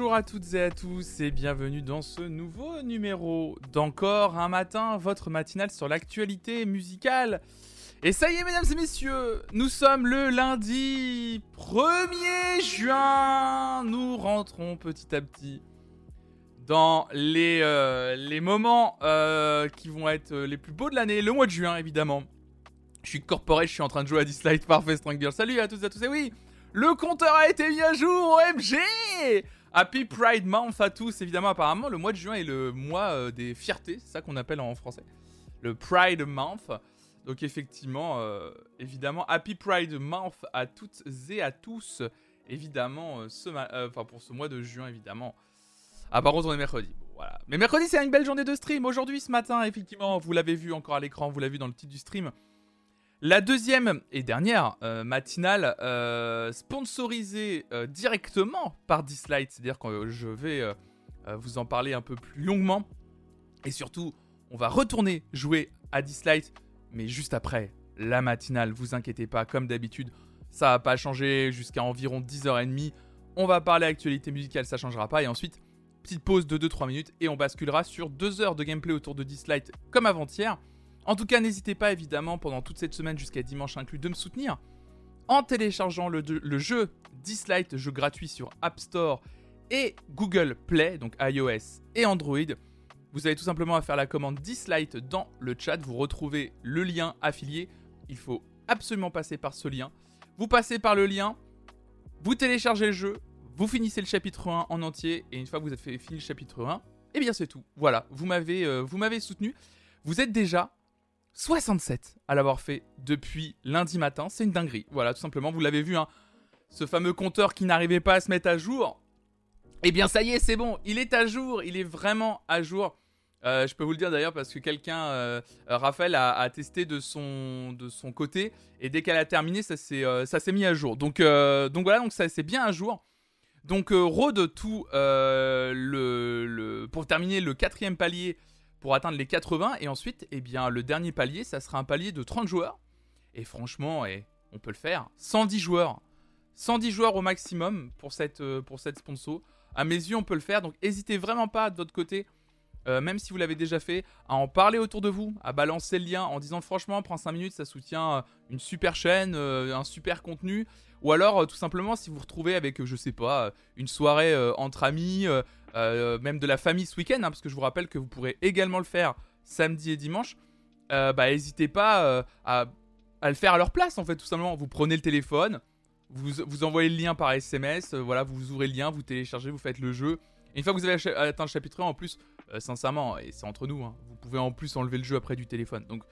Bonjour, à toutes et à tous et bienvenue dans ce nouveau numéro d'Encore un matin, votre matinale sur l'actualité musicale. Et ça y est, mesdames et messieurs, nous sommes le lundi 1er juin. Nous rentrons petit à petit dans les, euh, les moments euh, qui vont être les plus beaux de l'année, le mois de juin évidemment. Je suis corporé, je suis en train de jouer à Dislike Parfait Strong Salut à tous et à tous, et oui, le compteur a été mis à jour, OMG Happy Pride Month à tous, évidemment, apparemment, le mois de juin est le mois euh, des fiertés, c'est ça qu'on appelle en français. Le Pride Month. Donc effectivement, euh, évidemment, Happy Pride Month à toutes et à tous, évidemment, euh, ce enfin pour ce mois de juin, évidemment. Ah par contre, on est mercredi. voilà. Mais mercredi, c'est une belle journée de stream. Aujourd'hui, ce matin, effectivement, vous l'avez vu encore à l'écran, vous l'avez vu dans le titre du stream. La deuxième et dernière euh, matinale euh, sponsorisée euh, directement par Dislight, c'est-à-dire que je vais vous en parler un peu plus longuement. Et surtout, on va retourner jouer à Dislight, mais juste après la matinale, vous inquiétez pas, comme d'habitude, ça va pas changer jusqu'à environ 10h30. On va parler actualité musicale, ça changera pas. Et ensuite, petite pause de 2-3 minutes et on basculera sur 2 heures de gameplay autour de Dislight comme avant-hier. En tout cas, n'hésitez pas évidemment pendant toute cette semaine jusqu'à dimanche inclus de me soutenir en téléchargeant le, jeu Dislight, jeu gratuit sur App Store et Google Play, donc iOS et Android. Vous avez tout simplement à faire la commande Dislight dans le chat, vous retrouvez le lien affilié. Il faut absolument passer par ce lien. Vous passez par le lien, vous téléchargez le jeu, vous finissez le chapitre 1 en entier, et une fois que vous avez fini le chapitre 1, eh bien c'est tout. Voilà, vous m'avez euh, vous m'avez soutenu. Vous êtes déjà 67 à l'avoir fait depuis lundi matin. C'est une dinguerie. Voilà, tout simplement. Vous l'avez vu, hein, ce fameux compteur qui n'arrivait pas à se mettre à jour. Eh bien, ça y est, c'est bon. Il est à jour. Il est vraiment à jour. Euh, je peux vous le dire d'ailleurs parce que quelqu'un, euh, Raphaël, a, testé de son, côté et dès qu'elle a terminé, ça s'est, euh, mis à jour. Donc, voilà, donc ça c'est bien à jour. Donc Rode tout pour terminer le quatrième palier pour atteindre les 80. Et ensuite, eh bien, le dernier palier, ça sera un palier de 30 joueurs. Et franchement, eh, on peut le faire. 110 joueurs. 110 joueurs au maximum pour cette, euh, pour cette sponsor. À mes yeux, on peut le faire. Donc, n'hésitez vraiment pas de votre côté, euh, même si vous l'avez déjà fait, à en parler autour de vous, à balancer le lien en disant franchement, prends 5 minutes, ça soutient euh, une super chaîne, un super contenu. Ou alors, tout simplement, si vous vous retrouvez avec, je sais pas, une soirée entre amis, euh, même de la famille ce week-end, hein, parce que je vous rappelle que vous pourrez également le faire samedi et dimanche, euh, bah n'hésitez pas euh, à, le faire à leur place en fait, tout simplement. Vous prenez le téléphone, vous, vous envoyez le lien par SMS, voilà, vous ouvrez le lien, vous téléchargez, vous faites le jeu. Et une fois que vous avez atteint le chapitre 1, en plus, sincèrement, et c'est entre nous, hein, vous pouvez en plus enlever le jeu après du téléphone. Donc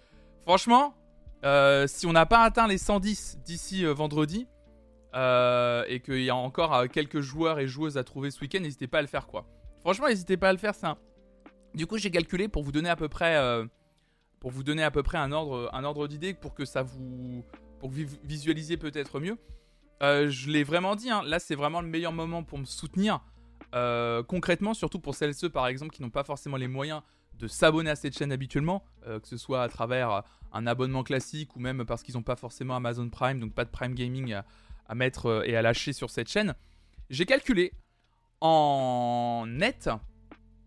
franchement, si on n'a pas atteint les 110 d'ici vendredi, euh, et qu'il y a encore euh, quelques joueurs et joueuses à trouver ce week-end, n'hésitez pas à le faire quoi. Franchement, n'hésitez pas à le faire, ça. Du coup, j'ai calculé pour vous donner à peu près, euh, pour vous donner à peu près un ordre, un ordre d'idée pour que ça vous, pour peut-être mieux. je l'ai vraiment dit, hein, là c'est vraiment le meilleur moment pour me soutenir. concrètement, surtout pour celles et ceux par exemple qui n'ont pas forcément les moyens de s'abonner à cette chaîne habituellement, que ce soit à travers un abonnement classique ou même parce qu'ils n'ont pas forcément Amazon Prime, donc pas de Prime Gaming mettre euh, et à lâcher sur cette chaîne. J'ai calculé en net,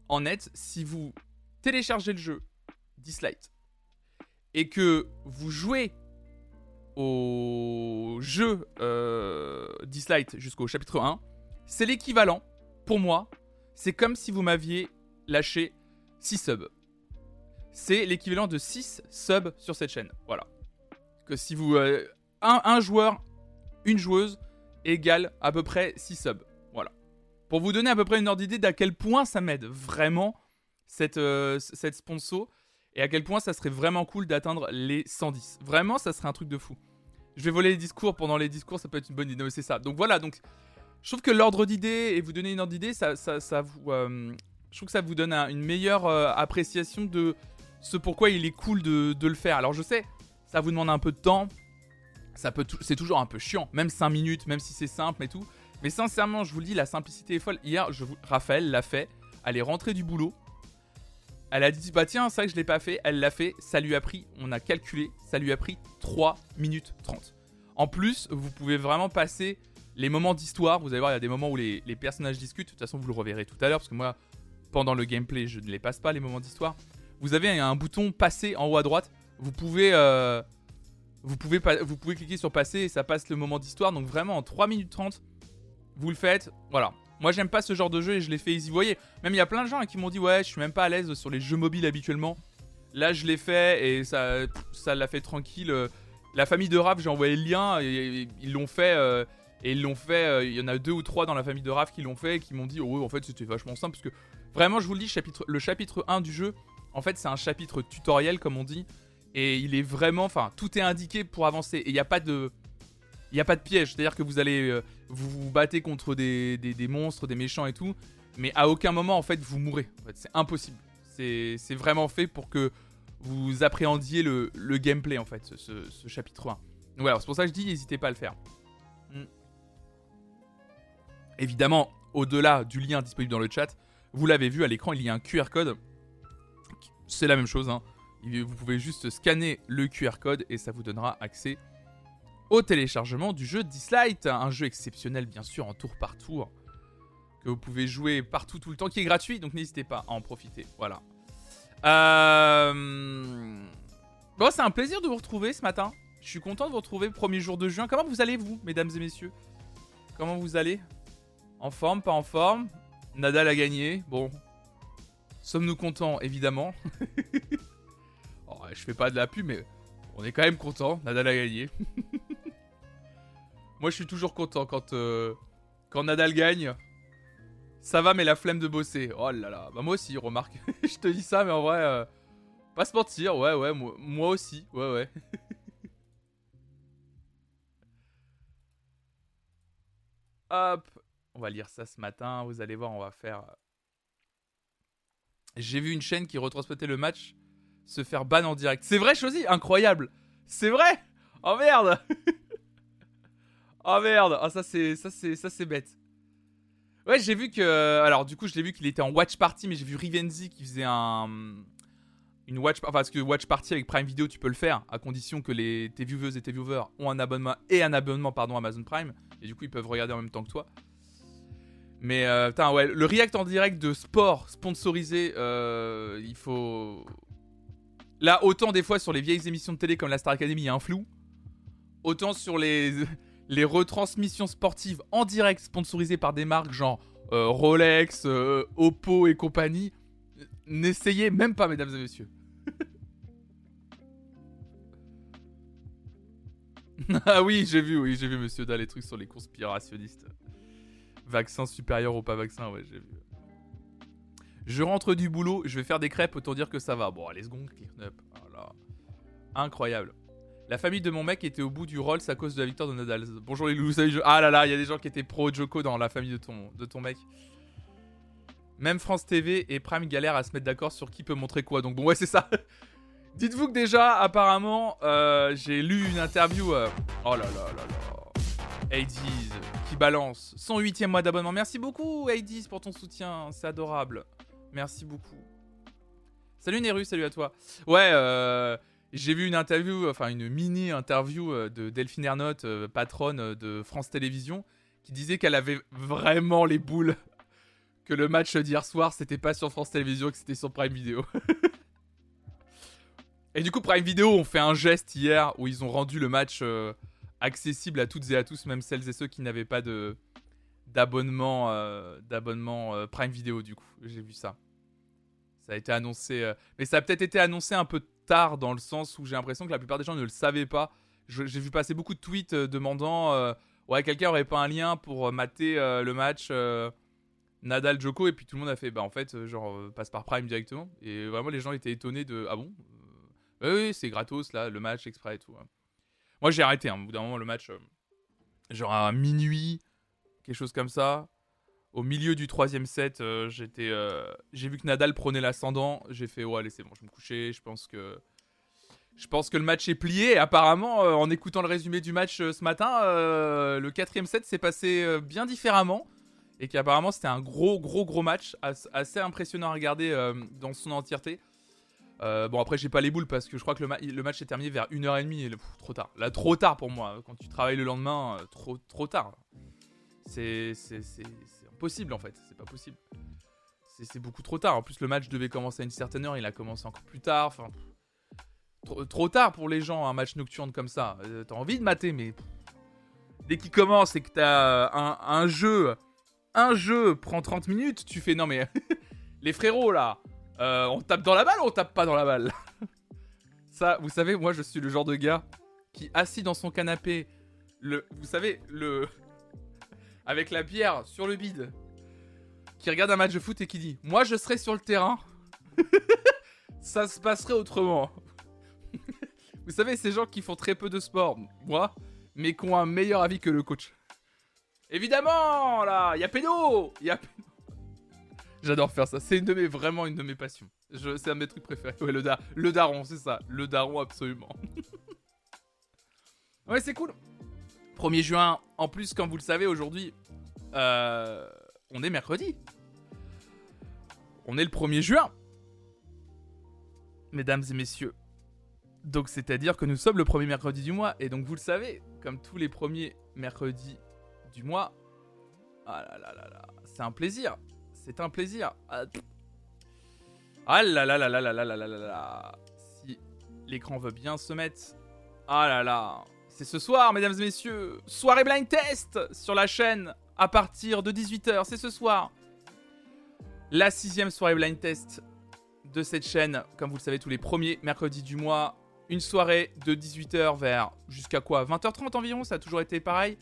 en net, si vous téléchargez le jeu Dislight et que vous jouez au jeu euh, Dislight jusqu'au chapitre 1, c'est l'équivalent, pour moi, c'est comme si vous m'aviez lâché 6 subs. C'est l'équivalent de 6 subs sur cette chaîne. Voilà. Que si vous... Euh, un, joueur une joueuse égale à peu près 6 subs. Voilà. Pour vous donner à peu près une ordre d'idée d'à quel point ça m'aide vraiment cette, euh, cette sponsor et à quel point ça serait vraiment cool d'atteindre les 110. Vraiment, ça serait un truc de fou. Je vais voler les discours pendant les discours, ça peut être une bonne idée, c'est ça. Donc voilà, donc je trouve que l'ordre d'idée et vous donner une ordre d'idée, ça, ça, vous, euh, je trouve que ça vous donne une meilleure euh, appréciation de ce pourquoi il est cool de, de, le faire. Alors je sais, ça vous demande un peu de temps, ça peut c'est toujours un peu chiant, même 5 minutes, même si c'est simple et tout. Mais sincèrement, je vous le dis, la simplicité est folle. Hier, je. Raphaël l'a fait. Elle est rentrée du boulot. Elle a dit bah tiens, c'est vrai que je l'ai pas fait. Elle l'a fait. Ça lui a pris, on a calculé, ça lui a pris 3 minutes 30. En plus, vous pouvez vraiment passer les moments d'histoire, vous allez voir, il y a des moments où les, personnages discutent. De toute façon, vous le reverrez tout à l'heure, parce que moi, pendant le gameplay, je ne les passe pas, les moments d'histoire. Vous avez un bouton passer en haut à droite. Vous pouvez, euh, vous, pouvez vous pouvez cliquer sur passer et ça passe le moment d'histoire. Donc vraiment, en 3 minutes 30, vous le faites. Voilà. Moi, j'aime pas ce genre de jeu et je l'ai fait easy. Vous voyez, même il y a plein de gens qui m'ont dit Ouais, je suis même pas à l'aise sur les jeux mobiles habituellement. Là, je l'ai fait et ça ça l'a fait tranquille. La famille de Raph, j'ai envoyé le lien et, ils l'ont fait. Euh, et ils l'ont fait. Euh, il y en a deux ou trois dans la famille de Raph qui l'ont fait et qui m'ont dit Oh, en fait, c'était vachement simple. Parce que vraiment, je vous le dis, le chapitre 1 du jeu, en fait, c'est un chapitre tutoriel, comme on dit. Et il est vraiment. Enfin, tout est indiqué pour avancer. Et il n'y a pas de. Il n'y a pas de piège, c'est-à-dire que vous allez euh, vous, vous battez contre des, des, monstres, des méchants et tout, mais à aucun moment en fait vous mourrez. En fait, c'est impossible. C'est vraiment fait pour que vous appréhendiez le, le gameplay en fait, ce, ce, chapitre 1. Donc voilà, c'est pour ça que je dis n'hésitez pas à le faire. Hmm. Évidemment, au-delà du lien disponible dans le chat, vous l'avez vu à l'écran, il y a un QR code. C'est la même chose, hein. Vous pouvez juste scanner le QR code et ça vous donnera accès au téléchargement du jeu Dislight, un jeu exceptionnel bien sûr en tour par tour que vous pouvez jouer partout tout le temps qui est gratuit donc n'hésitez pas à en profiter. Voilà. Euh... Bon, c'est un plaisir de vous retrouver ce matin. Je suis content de vous retrouver premier jour de juin. Comment vous allez vous, mesdames et messieurs? Comment vous allez? En forme, pas en forme? Nadal a gagné. Bon. Sommes-nous contents Évidemment? je fais pas de la pub, mais on est quand même content. Nadal a gagné. Moi, je suis toujours content quand, euh, quand Nadal gagne. Ça va, mais la flemme de bosser. Oh là là. Bah, moi aussi, remarque. je te dis ça, mais en vrai, euh, pas se mentir. Ouais, ouais, moi, moi aussi. Ouais, ouais. Hop. On va lire ça ce matin. Vous allez voir, on va faire. J'ai vu une chaîne qui retransmettait le match se faire ban en direct. C'est vrai, Chosy? Incroyable. C'est vrai Oh merde Oh merde Oh ça c'est bête. Ouais, j'ai vu que alors du coup, je l'ai vu qu'il était en watch party mais j'ai vu Rivenzi qui faisait un une watch enfin parce que watch party avec Prime Video, tu peux le faire à condition que les tes viewers et tes viewers ont un abonnement et un abonnement pardon Amazon Prime et du coup, ils peuvent regarder en même temps que toi. Mais euh, putain, ouais, le react en direct de sport sponsorisé, euh, il faut Là, autant des fois sur les vieilles émissions de télé comme la Star Academy, il y a un flou. Autant sur les, retransmissions sportives en direct sponsorisées par des marques genre euh, Rolex, euh, Oppo et compagnie, n'essayez même pas, mesdames et messieurs. ah oui, j'ai vu, oui, j'ai vu, monsieur, les trucs sur les conspirationnistes. Vaccin supérieur ou pas vaccin, ouais, j'ai vu. Je rentre du boulot, je vais faire des crêpes, autant dire que ça va. Bon, allez, seconde, clear up. Voilà. Incroyable. La famille de mon mec était au bout du Rolls à cause de la victoire de Nadal. Bonjour les loups, salut. Ah là là, il y a des gens qui étaient pro Joko dans la famille de ton, de ton mec. Même France TV et Prime galère à se mettre d'accord sur qui peut montrer quoi. Donc bon, ouais, c'est ça. Dites-vous que déjà, apparemment, euh, j'ai lu une interview. Euh, oh là là là là. 80 qui balance son huitième mois d'abonnement. Merci beaucoup, 80 pour ton soutien. C'est adorable. Merci beaucoup. Salut Neru, salut à toi. Ouais, euh, j'ai vu une interview, enfin une mini interview euh, de Delphine Ernotte, euh, patronne de France Télévisions, qui disait qu'elle avait vraiment les boules que le match d'hier soir c'était pas sur France Télévisions, que c'était sur Prime Video. et du coup, Prime Video ont fait un geste hier où ils ont rendu le match accessible à toutes et à tous, même celles et ceux qui n'avaient pas de d'abonnement euh, d'abonnement euh, Prime Video du coup. J'ai vu ça. Ça a été annoncé, euh, mais ça a peut-être été annoncé un peu tard dans le sens où j'ai l'impression que la plupart des gens ne le savaient pas. J'ai vu passer beaucoup de tweets demandant ouais quelqu'un aurait pas un lien pour mater le match Nadal Joko et puis tout le monde a fait bah en fait genre passe par Prime directement et vraiment les gens étaient étonnés de ah bon oui, c'est gratos là le match exprès et tout. Hein. Moi j'ai arrêté hein, au bout d'un moment le match genre à minuit quelque chose comme ça. Au milieu du troisième set, euh, j'étais, euh, j'ai vu que Nadal prenait l'ascendant. J'ai fait ouais, allez c'est bon, je me coucher. Je pense que, je pense que le match est plié. Apparemment, euh, en écoutant le résumé du match ce matin, le quatrième set s'est passé bien différemment et qu'apparemment c'était un gros, gros, gros match, assez impressionnant à regarder dans son entièreté. bon après j'ai pas les boules parce que je crois que le, match est terminé vers 1h30 et trop tard. Là trop tard pour moi. Quand tu travailles le lendemain, trop trop tard. C'est impossible en fait, c'est pas possible. C'est beaucoup trop tard. En plus, le match devait commencer à une certaine heure, il a commencé encore plus tard. Trop, tard pour les gens, un match nocturne comme ça. Euh, t'as envie de mater, mais dès qu'il commence et que t'as un, un jeu, un jeu prend 30 minutes, tu fais non mais les frérots là, euh, on tape dans la balle ou on tape pas dans la balle? Ça, vous savez, moi je suis le genre de gars qui assis dans son canapé, le, vous savez, le, avec la bière sur le bide, qui regarde un match de foot et qui dit, moi je serai sur le terrain, ça se passerait autrement. vous savez, ces gens qui font très peu de sport, moi, mais qui ont un meilleur avis que le coach. Évidemment, là, il y a pédo, il y a J'adore faire ça. C'est une de mes, vraiment une de mes passions. C'est un de mes trucs préférés. Ouais, le, le daron, c'est ça. Le daron, absolument. ouais, c'est cool. 1er juin. En plus, comme vous le savez, aujourd'hui, euh, on est mercredi. On est le 1er juin. Mesdames et messieurs. Donc, c'est-à-dire que nous sommes le premier mercredi du mois. Et donc, vous le savez, comme tous les premiers mercredis du mois. Ah là là là là. C'est un plaisir c'est un plaisir. Ah, ah là là là là là là là là là là. Si l'écran veut bien se mettre. Ah là là. C'est ce soir, mesdames et messieurs. Soirée blind test sur la chaîne à partir de 18h. C'est ce soir. La sixième soirée blind test de cette chaîne. Comme vous le savez, tous les premiers mercredis du mois. Une soirée de 18h vers jusqu'à quoi 20h30 environ. Ça a toujours été pareil.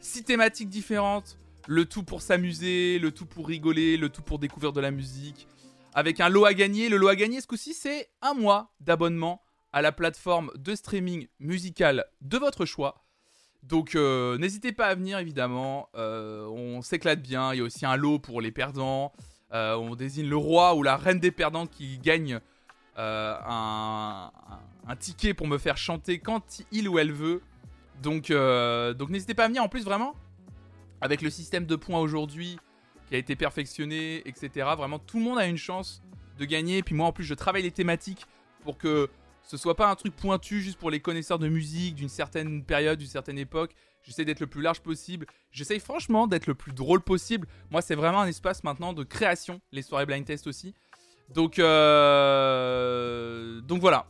Six thématiques différentes le tout pour s'amuser, le tout pour rigoler, le tout pour découvrir de la musique. Avec un lot à gagner. Le lot à gagner ce coup-ci, c'est un mois d'abonnement à la plateforme de streaming musical de votre choix. Donc euh, n'hésitez pas à venir évidemment, euh, on s'éclate bien, il y a aussi un lot pour les perdants, euh, on désigne le roi ou la reine des perdants qui gagne un, ticket pour me faire chanter quand il ou elle veut. Donc, donc n'hésitez pas à venir, en plus vraiment, avec le système de points aujourd'hui qui a été perfectionné, etc. Vraiment, tout le monde a une chance de gagner. Puis moi, en plus, je travaille les thématiques pour que ce soit pas un truc pointu juste pour les connaisseurs de musique d'une certaine période, d'une certaine époque. J'essaie d'être le plus large possible. J'essaie franchement d'être le plus drôle possible. Moi, c'est vraiment un espace maintenant de création, les soirées blind test aussi. Donc, euh... donc voilà.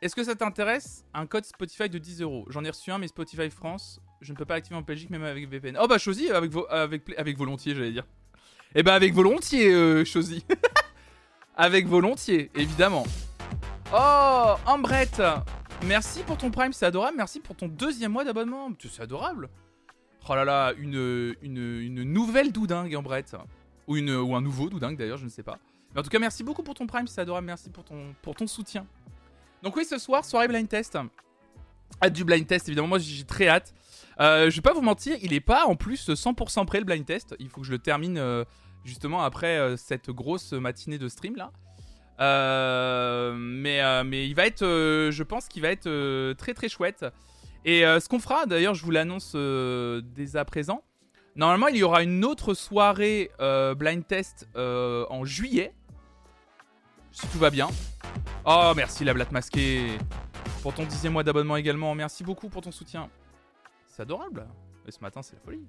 Est-ce que ça t'intéresse? Un code Spotify de 10 euros. J'en ai reçu un, mais Spotify France, je ne peux pas l'activer en Belgique même avec VPN. Oh bah Chosy, avec, avec, avec volontiers, j'allais dire. Eh bah avec volontiers, euh, avec volontiers, évidemment. Oh, Ambrette Merci pour ton Prime, c'est adorable. Merci pour ton deuxième mois d'abonnement. C'est adorable. Oh là là, une, nouvelle doudingue, Ambrette. Ou, une, ou un nouveau doudingue d'ailleurs, je ne sais pas. Mais en tout cas, merci beaucoup pour ton Prime, c'est adorable. Merci pour ton, pour ton soutien. Donc oui, ce soir, soirée blind test. Hâte du blind test, évidemment. Moi, j'ai très hâte. Euh, je vais pas vous mentir, il est pas en plus 100% prêt le blind test. Il faut que je le termine euh, justement après euh, cette grosse matinée de stream là. Mais, mais il va être, je pense qu'il va être très très chouette. Et ce qu'on fera, d'ailleurs, je vous l'annonce dès à présent. Normalement, il y aura une autre soirée blind test en juillet. Si tout va bien. Oh, merci la blatte masquée. Pour ton dixième mois d'abonnement également. Merci beaucoup pour ton soutien. C'est adorable. Et ce matin, c'est la folie.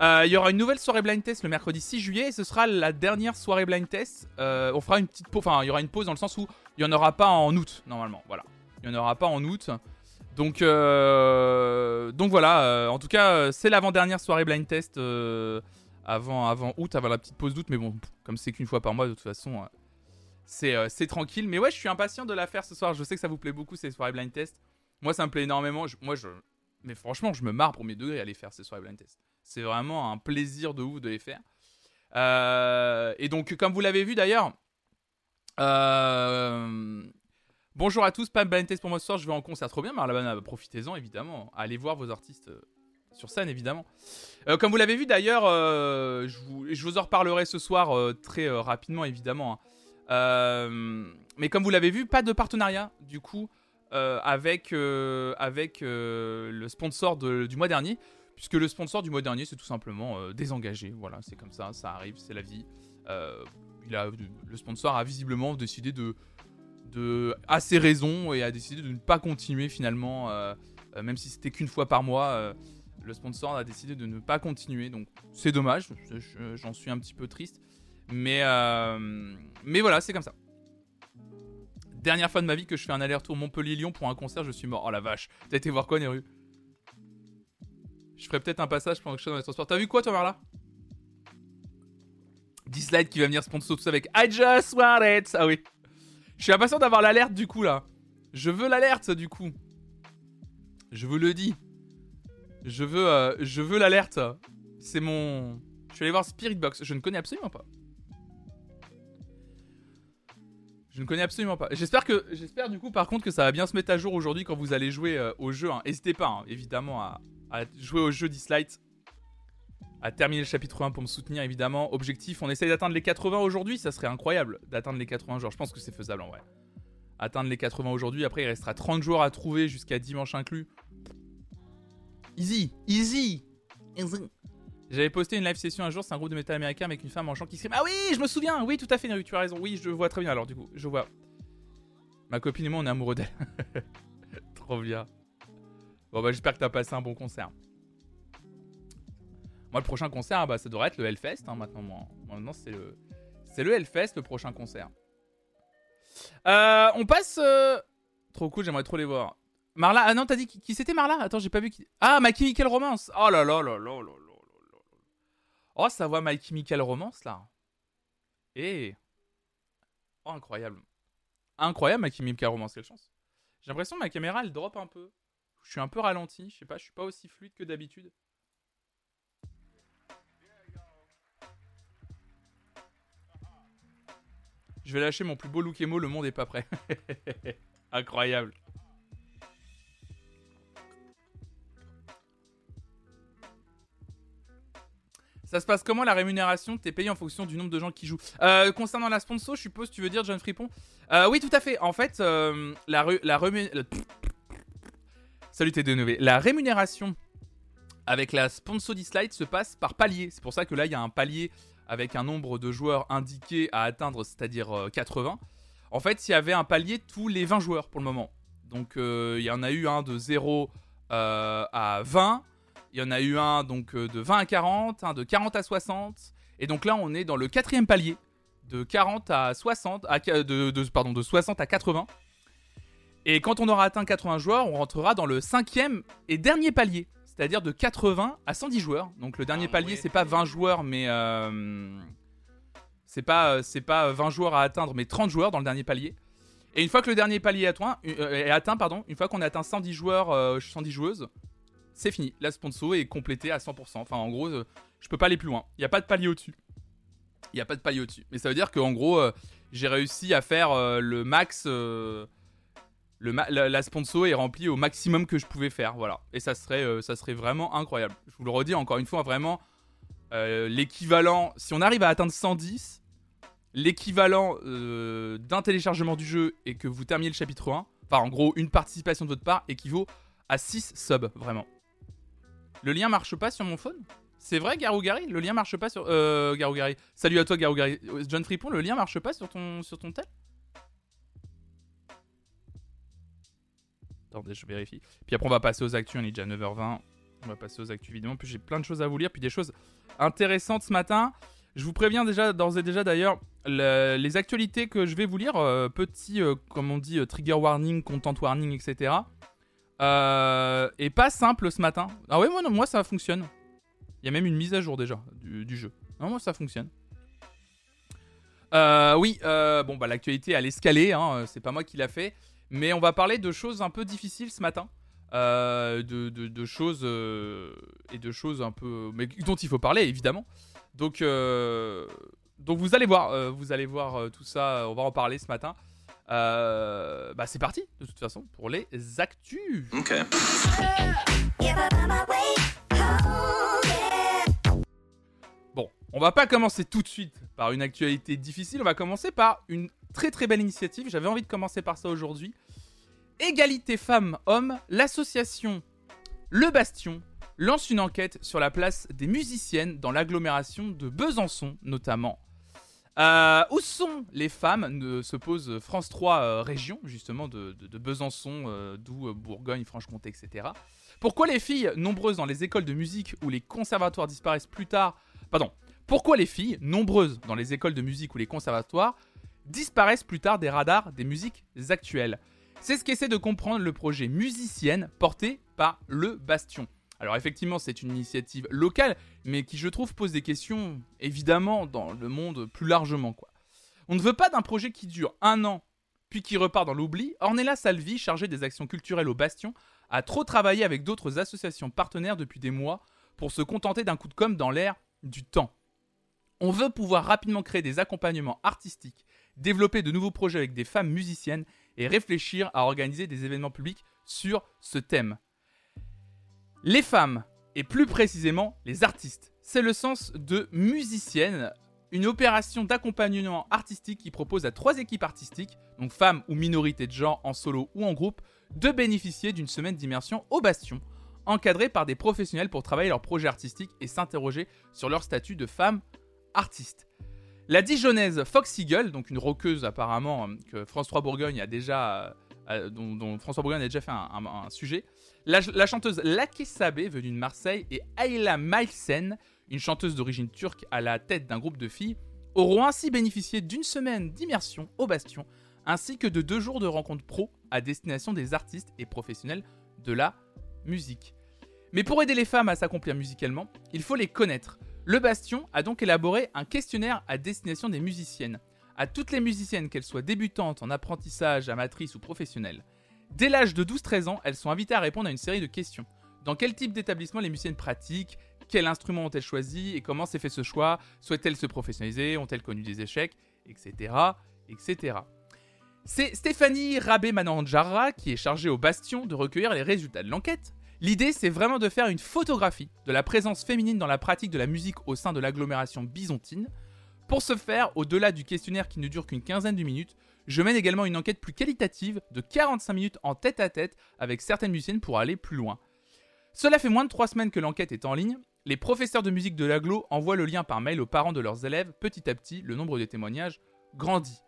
Euh, il y aura une nouvelle soirée blind test le mercredi 6 juillet et ce sera la dernière soirée blind test. Euh, on fera une petite pause, enfin il y aura une pause dans le sens où il n'y en aura pas en août normalement. Voilà, il n'y en aura pas en août. Donc, euh, donc voilà, en tout cas c'est l'avant-dernière soirée blind test avant, avant août, avant la petite pause d'août. Mais bon, comme c'est qu'une fois par mois de toute façon, c'est tranquille. Mais ouais, je suis impatient de la faire ce soir. Je sais que ça vous plaît beaucoup ces soirées blind test. Moi, ça me plaît énormément. moi, je. Mais franchement, je me marre pour mes degrés à les faire ces soirées blind test. C'est vraiment un plaisir de ouf de les faire. Euh, et donc, comme vous l'avez vu d'ailleurs. Euh, bonjour à tous, pas blind test pour moi ce soir. Je vais en concert trop bien, Marlabana. Profitez-en évidemment. Allez voir vos artistes sur scène évidemment. comme vous l'avez vu d'ailleurs, je, vous, en reparlerai ce soir très rapidement évidemment. Hein. Euh, mais comme vous l'avez vu, pas de partenariat du coup euh, euh, avec le sponsor du mois dernier, puisque le sponsor du mois dernier c'est tout simplement désengagé. Voilà, c'est comme ça, ça arrive, c'est la vie. il a, le sponsor a visiblement décidé de, de, à ses raisons et a décidé de ne pas continuer finalement, même si c'était qu'une fois par mois. le sponsor a décidé de ne pas continuer, donc c'est dommage, j'en suis un petit peu triste. Mais, euh, mais voilà, c'est comme ça. Dernière fois de ma vie que je fais un aller-retour Montpellier-Lyon pour un concert, je suis mort. Oh la vache. T'as été voir quoi, Neru? Je ferais peut-être un passage pendant que je suis dans les transports. T'as vu quoi, toi, là Dislike qui va venir sponsor tout ça avec I just want it. Ah oui. Je suis impatient d'avoir l'alerte du coup là. Je veux l'alerte du coup. Je vous le dis. Je veux, euh, veux l'alerte. C'est mon. Je suis allé voir Spirit Box. Je ne connais absolument pas. Je ne connais absolument pas. J'espère que, j'espère du coup par contre que ça va bien se mettre à jour aujourd'hui quand vous allez jouer euh, au jeu. Hein. N'hésitez pas hein, évidemment à, jouer au jeu Dislight. À terminer le chapitre 1 pour me soutenir évidemment. Objectif, on essaye d'atteindre les 80 aujourd'hui. Ça serait incroyable d'atteindre les 80 jours. Je pense que c'est faisable en vrai. Atteindre les 80 aujourd'hui. Après il restera 30 jours à trouver jusqu'à dimanche inclus. Easy, easy, J'avais posté une live session un jour, c'est un groupe de métal américain avec une femme en chant qui scream. Ah oui, je me souviens, oui, tout à fait, tu as raison, oui, je vois très bien alors, du coup, je vois. Ma copine et moi, on est amoureux d'elle. Trop bien. Bon, bah, j'espère que t'as passé un bon concert. Moi, le prochain concert, bah, ça devrait être le Hellfest, hein, maintenant. maintenant, c'est le, c'est le Hellfest, le prochain concert. Euh, on passe. Euh, trop cool, j'aimerais trop les voir. Marla, ah non, t'as dit qui, c'était Marla? Attends, j'ai pas vu qui. Ah, My Chemical Romance Oh là là là là là là là Oh, ça voit My Chemical Romance là. Eh Oh, incroyable. Incroyable, My Chemical Romance, quelle chance. J'ai l'impression que ma caméra elle drop un peu. Je suis un peu ralenti, je sais pas, je suis pas aussi fluide que d'habitude. Je vais lâcher mon plus beau look emo, le monde est pas prêt. Incroyable. Ça se passe comment la rémunération T'es payé en fonction du nombre de gens qui jouent? Euh, concernant la sponsor, je suppose, tu veux dire John Fripon? Euh, Oui, tout à fait. En fait, euh, la, la Salut T2 La rémunération avec la sponsor Slide se passe par palier. C'est pour ça que là, il y a un palier avec un nombre de joueurs indiqué à atteindre, c'est-à-dire 80. En fait, il y avait un palier tous les 20 joueurs pour le moment. Donc, il y en a eu un de 0 à 20 il y en a eu un donc euh, de 20 à 40, un de 40 à 60. Et donc là, on est dans le quatrième palier de 40 à 60, à, de, pardon, de 60 à 80. Et quand on aura atteint 80 joueurs, on rentrera dans le cinquième et dernier palier, c'est-à-dire de 80 à 110 joueurs. Donc le dernier ah palier, c'est pas 20 joueurs, mais euh, c'est pas euh, c'est pas 20 joueurs à atteindre, mais 30 joueurs dans le dernier palier. Et une fois que le dernier palier est atteint, est atteint pardon, une fois qu'on a atteint 110 joueurs, 110 joueuses, c'est fini. La sponsor est complétée à 100%. Enfin, en gros, euh, je peux pas aller plus loin. Il n'y a pas de palier au-dessus. Il n'y a pas de palier au-dessus. Mais ça veut dire qu'en gros, euh, j'ai réussi à faire euh, le max. Le la, sponsor est remplie au maximum que je pouvais faire. Voilà. Et ça serait, ça serait vraiment incroyable. Je vous le redis encore une fois, vraiment. l'équivalent. Si on arrive à atteindre 110, l'équivalent d'un téléchargement du jeu et que vous terminiez le chapitre 1, enfin en gros une participation de votre part équivaut à 6 subs, vraiment. Le lien marche pas sur mon phone? C'est vrai, Garougari Le lien marche pas sur. Euh, Garougari. Salut à toi, Garougari. John Fripon, le lien marche pas sur ton, sur ton tel? Attendez, je vérifie. Puis après, on va passer aux actus. On est déjà 9h20. On va passer aux actus, évidemment. Puis j'ai plein de choses à vous lire. Puis des choses intéressantes ce matin. Je vous préviens déjà, d'ores et déjà d'ailleurs, les actualités que je vais vous lire. Euh, petit, euh, comme on dit, euh, trigger warning, content warning, etc. Et pas simple ce matin. Ah ouais, moi, ça fonctionne. Il y a même une mise à jour déjà du, jeu. Non, moi ça fonctionne. Oui, bon bah l'actualité à l'escalier, hein, c'est pas moi qui l'a fait, mais on va parler de choses un peu difficiles ce matin, de, de, choses et de choses un peu, mais dont il faut parler évidemment. Donc donc vous allez voir, vous allez voir tout ça, on va en parler ce matin. Euh, bah c'est parti de toute façon pour les actus. Ok. On va pas commencer tout de suite par une actualité difficile, on va commencer par une très très belle initiative. J'avais envie de commencer par ça aujourd'hui. Égalité femmes-hommes, l'association Le Bastion lance une enquête sur la place des musiciennes dans l'agglomération de Besançon notamment. Euh, où sont les femmes? Se pose France 3 euh, région, justement, de, Besançon, euh, d'où Bourgogne, Franche-Comté, etc. Pourquoi les filles, nombreuses dans les écoles de musique ou les conservatoires disparaissent plus tard? Pardon. Pourquoi les filles, nombreuses dans les écoles de musique ou les conservatoires, disparaissent plus tard des radars des musiques actuelles? C'est ce qu'essaie de comprendre le projet Musicienne porté par Le Bastion. Alors effectivement, c'est une initiative locale, mais qui je trouve pose des questions, évidemment, dans le monde plus largement. On ne veut pas d'un projet qui dure un an, puis qui repart dans l'oubli. Ornella Salvi, chargée des actions culturelles au Bastion, a trop travaillé avec d'autres associations partenaires depuis des mois pour se contenter d'un coup de com' dans l'air du temps. On veut pouvoir rapidement créer des accompagnements artistiques, développer de nouveaux projets avec des femmes musiciennes et réfléchir à organiser des événements publics sur ce thème. Les femmes, et plus précisément les artistes, c'est le sens de musicienne, une opération d'accompagnement artistique qui propose à trois équipes artistiques, donc femmes ou minorités de genre en solo ou en groupe, de bénéficier d'une semaine d'immersion au Bastion, encadrée par des professionnels pour travailler leur projet artistique et s'interroger sur leur statut de femme artiste. La Dijonnaise Fox Eagle, donc une roqueuse apparemment euh, que Bourgogne a déjà, euh, euh, dont, François Bourgogne a déjà fait un, sujet. La, chanteuse Laki Sabé, venue de Marseille, et Ayla Mailsen, une chanteuse d'origine turque à la tête d'un groupe de filles, auront ainsi bénéficié d'une semaine d'immersion au Bastion, ainsi que de deux jours de rencontres pro à destination des artistes et professionnels de la musique. Mais pour aider les femmes à s'accomplir musicalement, il faut les connaître. Le Bastion a donc élaboré un questionnaire à destination des musiciennes, à toutes les musiciennes, qu'elles soient débutantes en apprentissage, amatrices ou professionnelles. Dès l'âge de 12-13 ans, elles sont invitées à répondre à une série de questions. Dans quel type d'établissement les musiciennes pratiquent? Quel instrument ont-elles choisi? Et comment s'est fait ce choix? Souhaitent-elles se professionnaliser? Ont-elles connu des échecs? Etc. Etc. C'est Stéphanie Rabé-Mananjara qui est chargée au Bastion de recueillir les résultats de l'enquête. L'idée, c'est vraiment de faire une photographie de la présence féminine dans la pratique de la musique au sein de l'agglomération byzantine. Pour ce faire, au-delà du questionnaire qui ne dure qu'une quinzaine de minutes, je mène également une enquête plus qualitative de 45 minutes en tête à tête avec certaines musiciennes pour aller plus loin. Cela fait moins de 3 semaines que l'enquête est en ligne. Les professeurs de musique de l'aglo envoient le lien par mail aux parents de leurs élèves. Petit à petit, le nombre de témoignages grandit.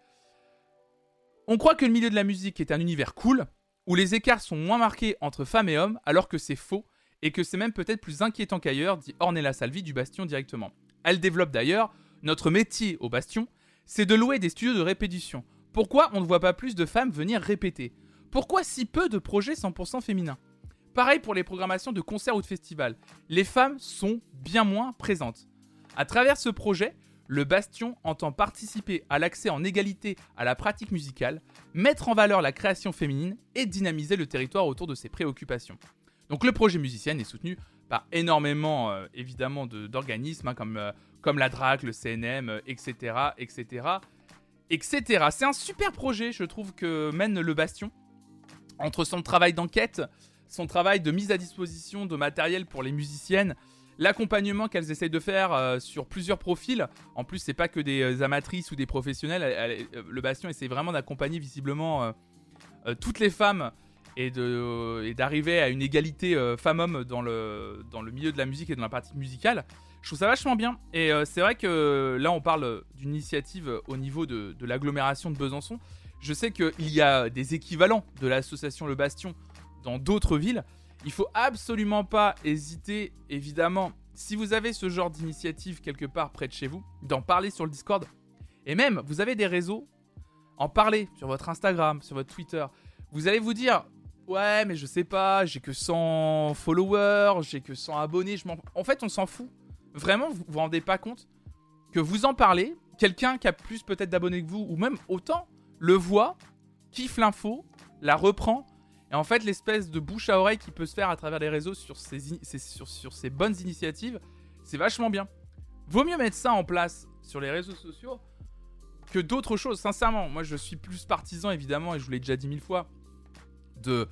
On croit que le milieu de la musique est un univers cool, où les écarts sont moins marqués entre femmes et hommes, alors que c'est faux, et que c'est même peut-être plus inquiétant qu'ailleurs, dit Ornella Salvi du Bastion directement. Elle développe d'ailleurs, notre métier au Bastion, c'est de louer des studios de répétition. Pourquoi on ne voit pas plus de femmes venir répéter? Pourquoi si peu de projets 100% féminins? Pareil pour les programmations de concerts ou de festivals. Les femmes sont bien moins présentes. À travers ce projet, le Bastion entend participer à l'accès en égalité à la pratique musicale, mettre en valeur la création féminine et dynamiser le territoire autour de ses préoccupations. Donc le projet musicienne est soutenu par énormément euh, évidemment d'organismes hein, comme, euh, comme la DRAC, le CNM, etc. etc. etc. C'est un super projet je trouve que mène le Bastion. Entre son travail d'enquête, son travail de mise à disposition de matériel pour les musiciennes, l'accompagnement qu'elles essayent de faire euh, sur plusieurs profils. En plus, c'est pas que des euh, amatrices ou des professionnels. Euh, le Bastion essaie vraiment d'accompagner visiblement toutes les femmes et d'arriver à une égalité femmes-hommes dans le, milieu de la musique et dans la pratique musicale. Je trouve ça vachement bien. Et c'est vrai que là, on parle d'une initiative au niveau de l'agglomération de Besançon. Je sais qu'il y a des équivalents de l'association Le Bastion dans d'autres villes. Il faut absolument pas hésiter, évidemment, si vous avez ce genre d'initiative quelque part près de chez vous, d'en parler sur le Discord. Et même, vous avez des réseaux, en parler sur votre Instagram, sur votre Twitter. Vous allez vous dire, ouais, mais je sais pas, j'ai que 100 followers, j'ai que 100 abonnés. Je en fait, on s'en fout. Vraiment, vous vous rendez pas compte que vous en parlez, quelqu'un qui a plus peut-être d'abonnés que vous, ou même autant, le voit, kiffe l'info, la reprend et en fait, l'espèce de bouche à oreille qui peut se faire à travers les réseaux sur ces, bonnes initiatives, c'est vachement bien. Vaut mieux mettre ça en place sur les réseaux sociaux que d'autres choses. Sincèrement, moi je suis plus partisan évidemment, et je vous l'ai déjà dit mille fois, de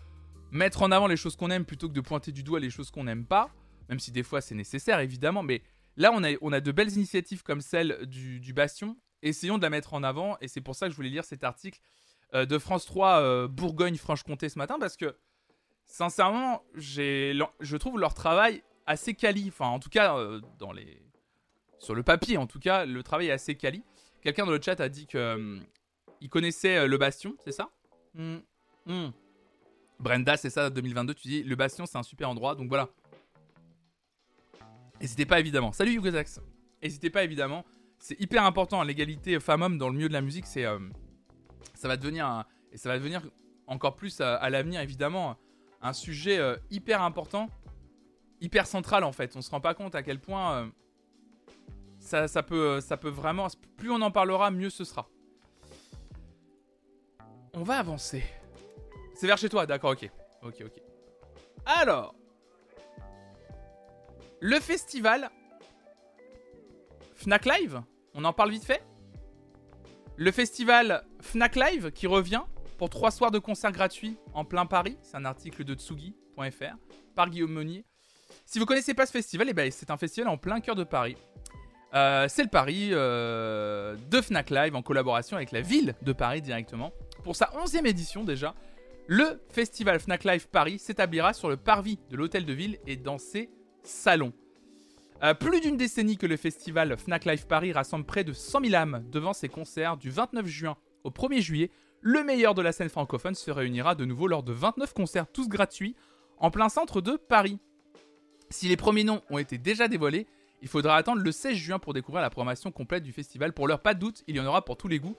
mettre en avant les choses qu'on aime plutôt que de pointer du doigt les choses qu'on n'aime pas, même si des fois c'est nécessaire évidemment, mais là on a, de belles initiatives comme celle du Bastion, essayons de la mettre en avant, et c'est pour ça que je voulais lire cet article euh, de France 3 euh, Bourgogne-Franche-Comté ce matin parce que sincèrement, je trouve leur travail assez quali. Enfin, en tout cas, euh, dans les... sur le papier, en tout cas, le travail est assez quali. Quelqu'un dans le chat a dit que il connaissait le Bastion, c'est ça? Hmm. Hmm. Brenda, c'est ça, 2022. Tu dis, le Bastion, c'est un super endroit. Donc voilà. N'hésitez pas évidemment. Salut Yugozax. N'hésitez pas évidemment. C'est hyper important l'égalité femmes-hommes dans le milieu de la musique. C'est, ça va devenir et ça va devenir encore plus à, l'avenir évidemment un sujet euh, hyper important, hyper central en fait. On se rend pas compte à quel point euh, ça, ça, peut, ça peut vraiment. Plus on en parlera, mieux ce sera. On va avancer. C'est vers chez toi, d'accord, ok. Ok, ok. Alors, le festival Fnac Live, on en parle vite fait? Le festival Fnac Live qui revient pour trois soirs de concerts gratuits en plein Paris. C'est un article de Tsugi.fr par Guillaume Meunier. Si vous connaissez pas ce festival, eh ben, c'est un festival en plein cœur de Paris. Euh, c'est le Paris euh, de Fnac Live en collaboration avec la ville de Paris directement. Pour sa 11e édition déjà, le festival Fnac Live Paris s'établira sur le parvis de l'hôtel de ville et dans ses salon. Euh, plus d'une décennie que le festival Fnac Live Paris rassemble près de 100 000 âmes devant ses concerts du 29 juin au 1er juillet. Le meilleur de la scène francophone se réunira de nouveau lors de 29 concerts tous gratuits en plein centre de Paris. Si les premiers noms ont été déjà dévoilés, il faudra attendre le 16 juin pour découvrir la programmation complète du festival. Pour l'heure, pas de doute, il y en aura pour tous les goûts.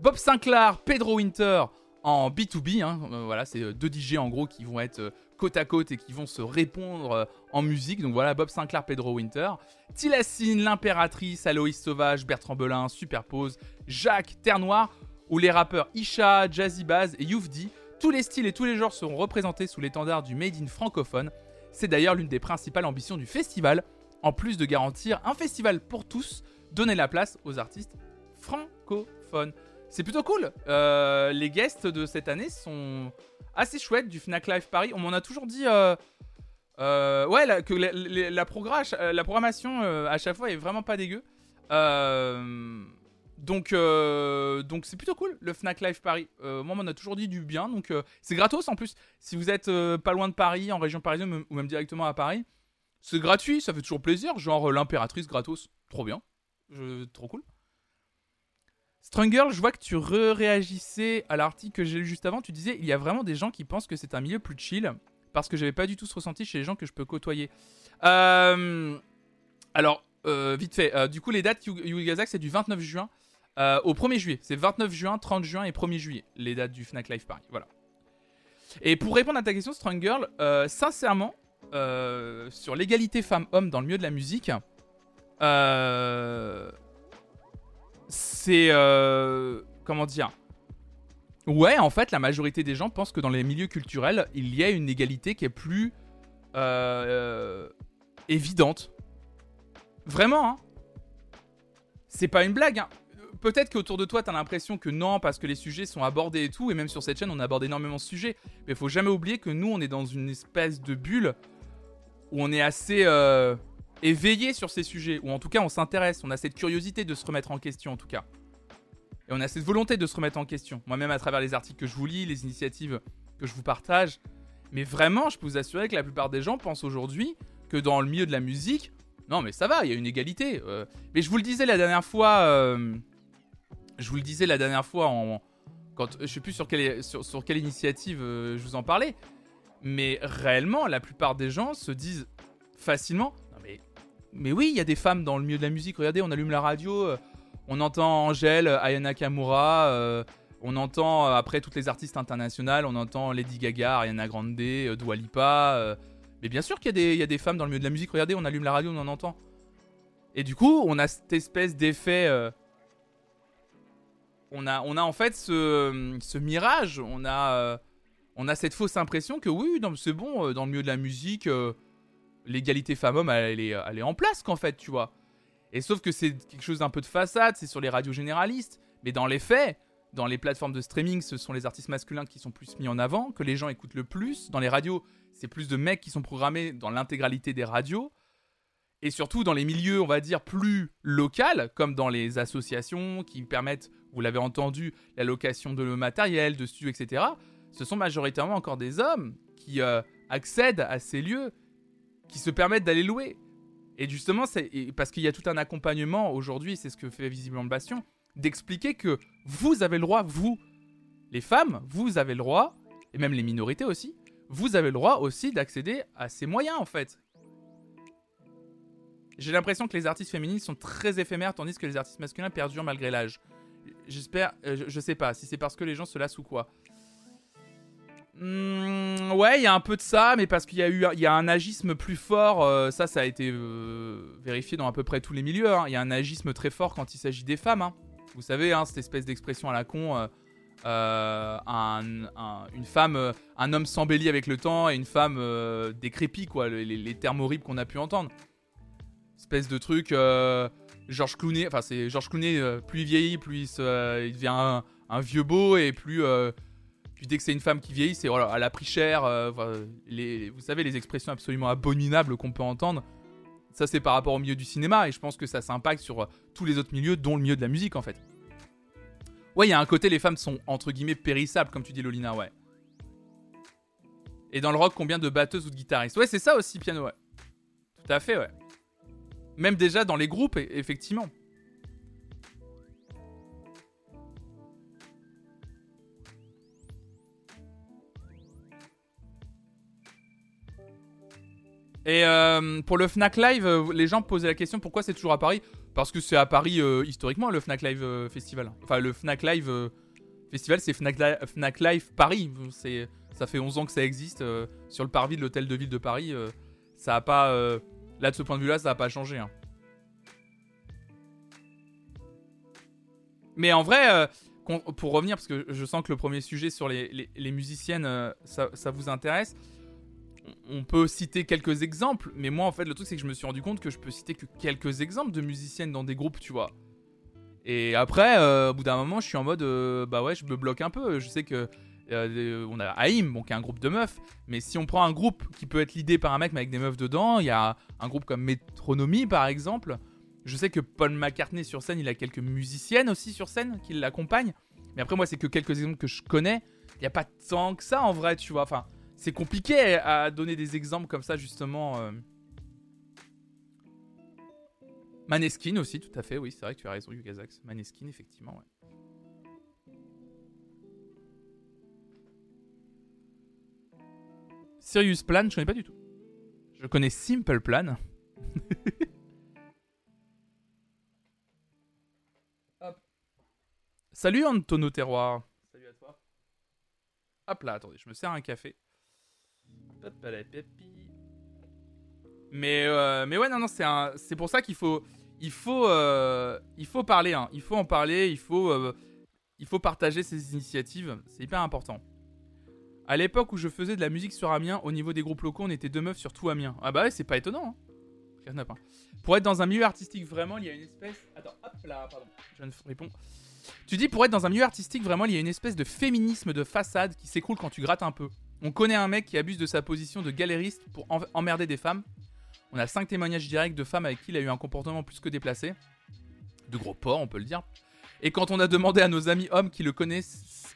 Bob Sinclair, Pedro Winter en B2B, hein, euh, voilà, c'est euh, deux DJ en gros qui vont être côte à côte et qui vont se répondre euh, en musique. Donc voilà, Bob Sinclair, Pedro Winter, Tilassine, l'Impératrice, Aloïs Sauvage, Bertrand Belin, Superpose, Jacques, Terre Noire, ou les rappeurs Isha, Jazzy Baz et Youfdi. Tous les styles et tous les genres seront représentés sous l'étendard du Made in francophone. C'est d'ailleurs l'une des principales ambitions du festival, en plus de garantir un festival pour tous, donner la place aux artistes francophones. C'est plutôt cool. Euh, les guests de cette année sont assez chouette du Fnac Live Paris. On m'en a toujours dit. Euh, euh, ouais, que la, programmation à chaque fois est vraiment pas dégueu. donc, donc c'est plutôt cool le Fnac Live Paris. moi, on m'en a toujours dit du bien. Donc, c'est gratos en plus. Si vous êtes pas loin de Paris, en région parisienne ou même directement à Paris, c'est gratuit. Ça fait toujours plaisir. Genre l'impératrice gratos, trop bien, trop cool. Strong je vois que tu réagissais à l'article que j'ai lu juste avant. Tu disais il y a vraiment des gens qui pensent que c'est un milieu plus chill parce que j'avais pas du tout ce ressenti chez les gens que je peux côtoyer. Euh, alors, euh, vite fait, euh, du coup, les dates Yugazak, c'est du 29 juin au 1er juillet. C'est 29 juin, 30 juin et 1er juillet, les dates du Fnac Live Paris. Voilà. Et pour répondre à ta question, Strong Girl, sincèrement, sur l'égalité femmes-hommes dans le milieu de la musique, c'est. Euh, comment dire? Ouais, en fait, la majorité des gens pensent que dans les milieux culturels, il y a une égalité qui est plus euh, évidente. Vraiment, hein C'est pas une blague, hein Peut-être qu'autour de toi, t'as l'impression que non, parce que les sujets sont abordés et tout, et même sur cette chaîne, on aborde énormément de sujets. Mais faut jamais oublier que nous, on est dans une espèce de bulle où on est assez. Euh, éveillé sur ces sujets, ou en tout cas on s'intéresse, on a cette curiosité de se remettre en question en tout cas. Et on a cette volonté de se remettre en question. Moi-même à travers les articles que je vous lis, les initiatives que je vous partage. Mais vraiment, je peux vous assurer que la plupart des gens pensent aujourd'hui que dans le milieu de la musique, non mais ça va, il y a une égalité. Euh. mais je vous le disais la dernière fois, euh, je vous le disais la dernière fois quand je sais plus sur quelle, sur, quelle initiative euh, je vous en parlais. Mais réellement, la plupart des gens se disent facilement mais oui, il y a des femmes dans le milieu de la musique. Regardez, on allume la radio, euh, on entend Angèle, Ayana Kamura, euh, on entend euh, après toutes les artistes internationales, on entend Lady Gaga, Ariana Grande, Dua Lipa. mais bien sûr qu'il y, a des femmes dans le milieu de la musique. Regardez, on allume la radio, on en entend. Et du coup, on a cette espèce d'effet. on, a, on a en fait ce, mirage, on a, on a cette fausse impression que oui, c'est bon, dans le milieu de la musique l'égalité femmes-hommes, elle, est, elle est en place qu'en fait, tu vois. Et sauf que c'est quelque chose d'un peu de façade, c'est sur les radios généralistes. Mais dans les faits, dans les plateformes de streaming, ce sont les artistes masculins qui sont plus mis en avant, que les gens écoutent le plus. Dans les radios, c'est plus de mecs qui sont programmés dans l'intégralité des radios. Et surtout dans les milieux, on va dire, plus locaux, comme dans les associations qui permettent, vous l'avez entendu, la location de matériel, de studio, etc. Ce sont majoritairement encore des hommes qui euh, accèdent à ces lieux qui se permettent d'aller louer. Et justement, c'est parce qu'il y a tout un accompagnement aujourd'hui, c'est ce que fait visiblement le Bastion, d'expliquer que vous avez le droit, vous, les femmes, vous avez le droit, et même les minorités aussi, vous avez le droit aussi d'accéder à ces moyens en fait. J'ai l'impression que les artistes féminines sont très éphémères tandis que les artistes masculins perdurent malgré l'âge. J'espère, euh, je, sais pas si c'est parce que les gens se lassent ou quoi. Hmm, ouais, il y a un peu de ça, mais parce qu'il y a eu il y a un agisme plus fort. Euh, ça, ça a été euh, vérifié dans à peu près tous les milieux. Hein. Il y a un agisme très fort quand il s'agit des femmes. Hein. Vous savez, hein, cette espèce d'expression à la con. une femme, un homme s'embellit avec le temps et une femme décrépit, quoi. Les, termes horribles qu'on a pu entendre. Espèce de truc. Georges Clooney, enfin, c'est Georges Clooney, plus il vieillit, plus il, devient un, vieux beau et plus puis dès que c'est une femme qui vieillit, c'est voilà, elle a pris cher. Euh, vous savez, les expressions absolument abominables qu'on peut entendre. Ça, c'est par rapport au milieu du cinéma. Et je pense que ça s'impacte sur euh, tous les autres milieux, dont le milieu de la musique, en fait. Ouais, il y a un côté, les femmes sont entre guillemets périssables, comme tu dis, Lolina, ouais. Et dans le rock, combien de batteuses ou de guitaristes Ouais, c'est ça aussi, piano, ouais. Tout à fait, ouais. Même déjà dans les groupes, e-, effectivement. Et euh, pour le Fnac Live, euh, les gens posaient la question pourquoi c'est toujours à Paris? Parce que c'est à Paris euh, historiquement le Fnac Live Festival. Enfin, le Fnac Live Festival, c'est Fnac, Live Paris. C'est, ça fait 11 ans que ça existe sur le parvis de l'hôtel de ville de Paris. ça a pas. là, de ce point de vue-là, ça n'a pas changé. Hein. Mais en vrai, pour revenir, parce que je sens que le premier sujet sur les, musiciennes, ça, vous intéresse on peut citer quelques exemples, mais moi en fait le truc c'est que je me suis rendu compte que je peux citer que quelques exemples de musiciennes dans des groupes, tu vois. Et après, euh, au bout d'un moment, je suis en mode, euh, bah ouais, je me bloque un peu. Je sais que euh, on a AIM, bon, qui est un groupe de meufs, mais si on prend un groupe qui peut être l'idée par un mec mais avec des meufs dedans, il y a un groupe comme Metronomy par exemple. Je sais que Paul McCartney sur scène, il a quelques musiciennes aussi sur scène qui l'accompagnent. Mais après, moi, c'est que quelques exemples que je connais. Il n'y a pas tant que ça en vrai, tu vois. Enfin, c'est compliqué à donner des exemples comme ça, justement. Euh. Maneskin aussi, tout à fait, oui, c'est vrai que tu as raison, Yugazax. Maneskin, effectivement, ouais. Sirius Plan, je connais pas du tout. Je connais Simple Plan. Salut Antono Terroir. Salut à toi. Hop là, attendez, je me sers un café. Mais, euh, mais ouais, non, non, c'est, pour ça qu'il faut, il faut, euh, il faut parler. Hein. Il faut en parler. Il faut, euh, il faut partager ces initiatives. C'est hyper important. À l'époque où je faisais de la musique sur Amiens, au niveau des groupes locaux, on était deux meufs sur tout Amiens. Ah bah ouais, c'est pas étonnant. Hein. Pour être dans un milieu artistique, vraiment, il y a une espèce. Attends, hop là, pardon. Je réponds. Tu dis pour être dans un milieu artistique, vraiment, il y a une espèce de féminisme de façade qui s'écroule quand tu grattes un peu. On connaît un mec qui abuse de sa position de galériste pour emmerder des femmes. On a 5 témoignages directs de femmes avec qui il a eu un comportement plus que déplacé. De gros porc, on peut le dire. Et quand on a demandé à nos amis hommes qui le connaissent,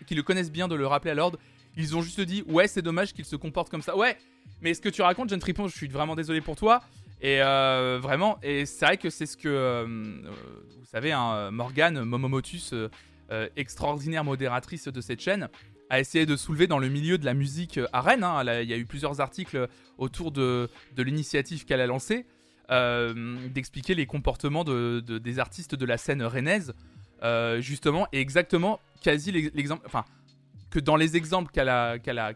bien de le rappeler à l'ordre, ils ont juste dit Ouais, c'est dommage qu'il se comporte comme ça. Ouais, mais ce que tu racontes, John Tripon, je suis vraiment désolé pour toi. Et euh, vraiment, et c'est vrai que c'est ce que, euh, euh, vous savez, hein, Morgane Momomotus, extraordinaire modératrice de cette chaîne, a essayé de soulever dans le milieu de la musique à Rennes. Hein. il y a eu plusieurs articles autour de, l'initiative qu'elle a lancée, euh, d'expliquer les comportements de, des artistes de la scène rennaise, euh, justement, et exactement quasi l'exemple, enfin, que dans les exemples qu'elle a, qu'elle a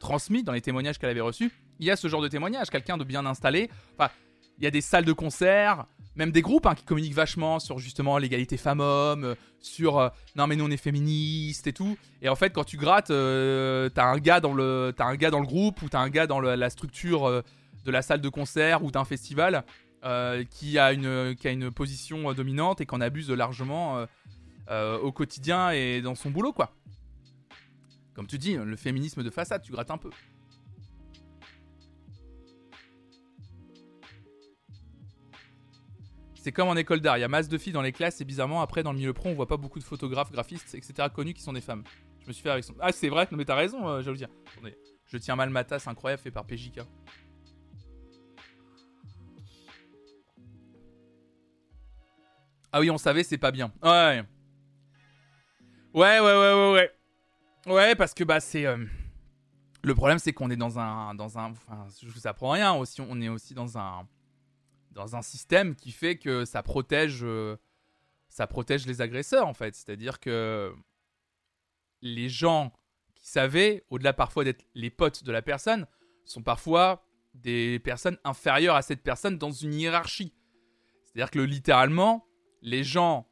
transmis, dans les témoignages qu'elle avait reçus, il y a ce genre de témoignage, quelqu'un de bien installé. Enfin, il y a des salles de concert, même des groupes hein, qui communiquent vachement sur justement l'égalité femmes-hommes, euh, sur euh, non mais nous on est féministes et tout. Et en fait quand tu grattes, euh, t'as un gars dans le un gars dans le groupe ou t'as un gars dans la structure de la salle de concert ou d'un festival qui a une qui a une position dominante et qu'on abuse largement au quotidien et dans son boulot quoi. Comme tu dis, le féminisme de façade, tu grattes un peu. C'est comme en école d'art, il y a masse de filles dans les classes et bizarrement après dans le milieu pro on voit pas beaucoup de photographes, graphistes, etc. connus qui sont des femmes. Je me suis fait avec son... Ah c'est vrai, non mais t'as raison, euh, dire. Attendez, je tiens mal ma tasse, incroyable, fait par PJK. Ah oui, on savait, c'est pas bien. Ouais. Ouais, ouais, ouais, ouais, ouais. Ouais, parce que bah c'est... Euh, Le problème, c'est qu'on est dans un, dans un, enfin, je vous apprends rien. Aussi, on est aussi dans un, dans un système qui fait que ça protège, euh, ça protège les agresseurs en fait. C'est-à-dire que les gens qui savaient, au-delà parfois d'être les potes de la personne, sont parfois des personnes inférieures à cette personne dans une hiérarchie. C'est-à-dire que littéralement, les gens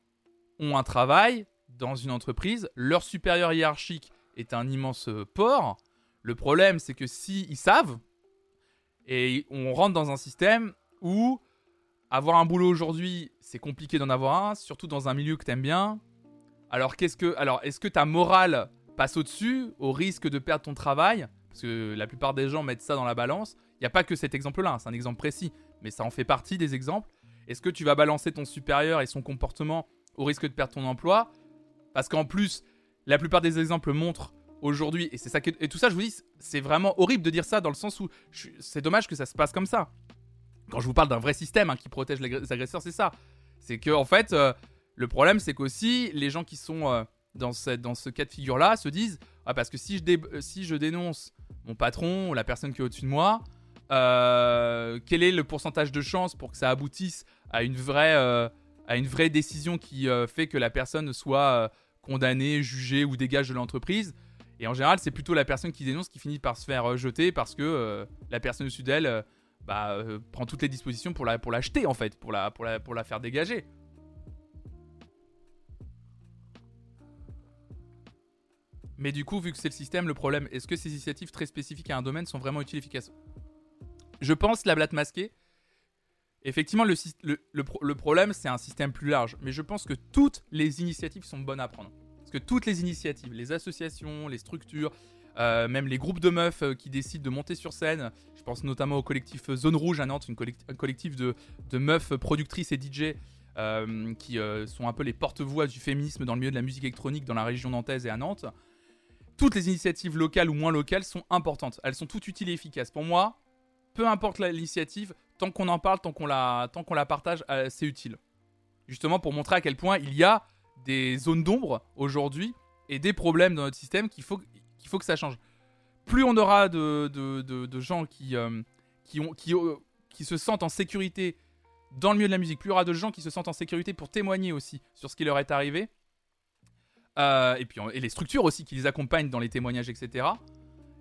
ont un travail dans une entreprise, leur supérieur hiérarchique est un immense porc. Le problème, c'est que si savent, et on rentre dans un système où avoir un boulot aujourd'hui, c'est compliqué d'en avoir un, surtout dans un milieu que t'aimes bien. Alors qu'est-ce que, alors est-ce que ta morale passe au-dessus au risque de perdre ton travail? Parce que la plupart des gens mettent ça dans la balance. Il n'y a pas que cet exemple-là, hein, c'est un exemple précis, mais ça en fait partie des exemples. Est-ce que tu vas balancer ton supérieur et son comportement au risque de perdre ton emploi? Parce qu'en plus, la plupart des exemples montrent aujourd'hui, et c'est ça et tout ça, je vous dis, c'est vraiment horrible de dire ça dans le sens où c'est dommage que ça se passe comme ça. Quand je vous parle d'un vrai système hein, qui protège les agresseurs, c'est ça. C'est que en fait, euh, le problème, c'est qu'aussi les gens qui sont euh, dans, ce cas de figure-là se disent, ah parce que si je, euh, si je dénonce mon patron ou la personne qui est au-dessus de moi, quel est le pourcentage de chance pour que ça aboutisse à une vraie, décision qui fait que la personne soit condamnée, jugée ou dégage de l'entreprise? Et en général, c'est plutôt la personne qui dénonce qui finit par se faire jeter parce que la personne au-dessus d'elle euh, bah, prend toutes les dispositions pour la pour l'acheter en fait, pour la, pour, la, pour la faire dégager. Mais du coup, vu que c'est le système, le problème, est-ce que ces initiatives très spécifiques à un domaine sont vraiment utiles et efficaces? Je pense la blatte masquée. Effectivement, le, le, le problème, c'est un système plus large. Mais je pense que toutes les initiatives sont bonnes à prendre que toutes les initiatives, les associations, les structures, euh, même les groupes de meufs euh, qui décident de monter sur scène, je pense notamment au collectif Zone Rouge à Nantes, un collectif de, meufs productrices et DJ euh, qui sont un peu les porte-voix du féminisme dans le milieu de la musique électronique dans la région nantaise et à Nantes. Toutes les initiatives locales ou moins locales sont importantes. Elles sont toutes utiles et efficaces. Pour moi, peu importe l'initiative, tant qu'on en parle, tant qu'on la, tant qu'on la partage, c'est utile. Justement pour montrer à quel point il y a des zones d'ombre aujourd'hui et des problèmes dans notre système qu'il faut, qu'il faut que ça change. Plus on aura de, de, de, gens qui, euh, qui, ont, qui, euh, qui se sentent en sécurité dans le milieu de la musique, plus il y aura de gens qui se sentent en sécurité pour témoigner aussi sur ce qui leur est arrivé. Euh, et puis et les structures aussi qui les accompagnent dans les témoignages, etc.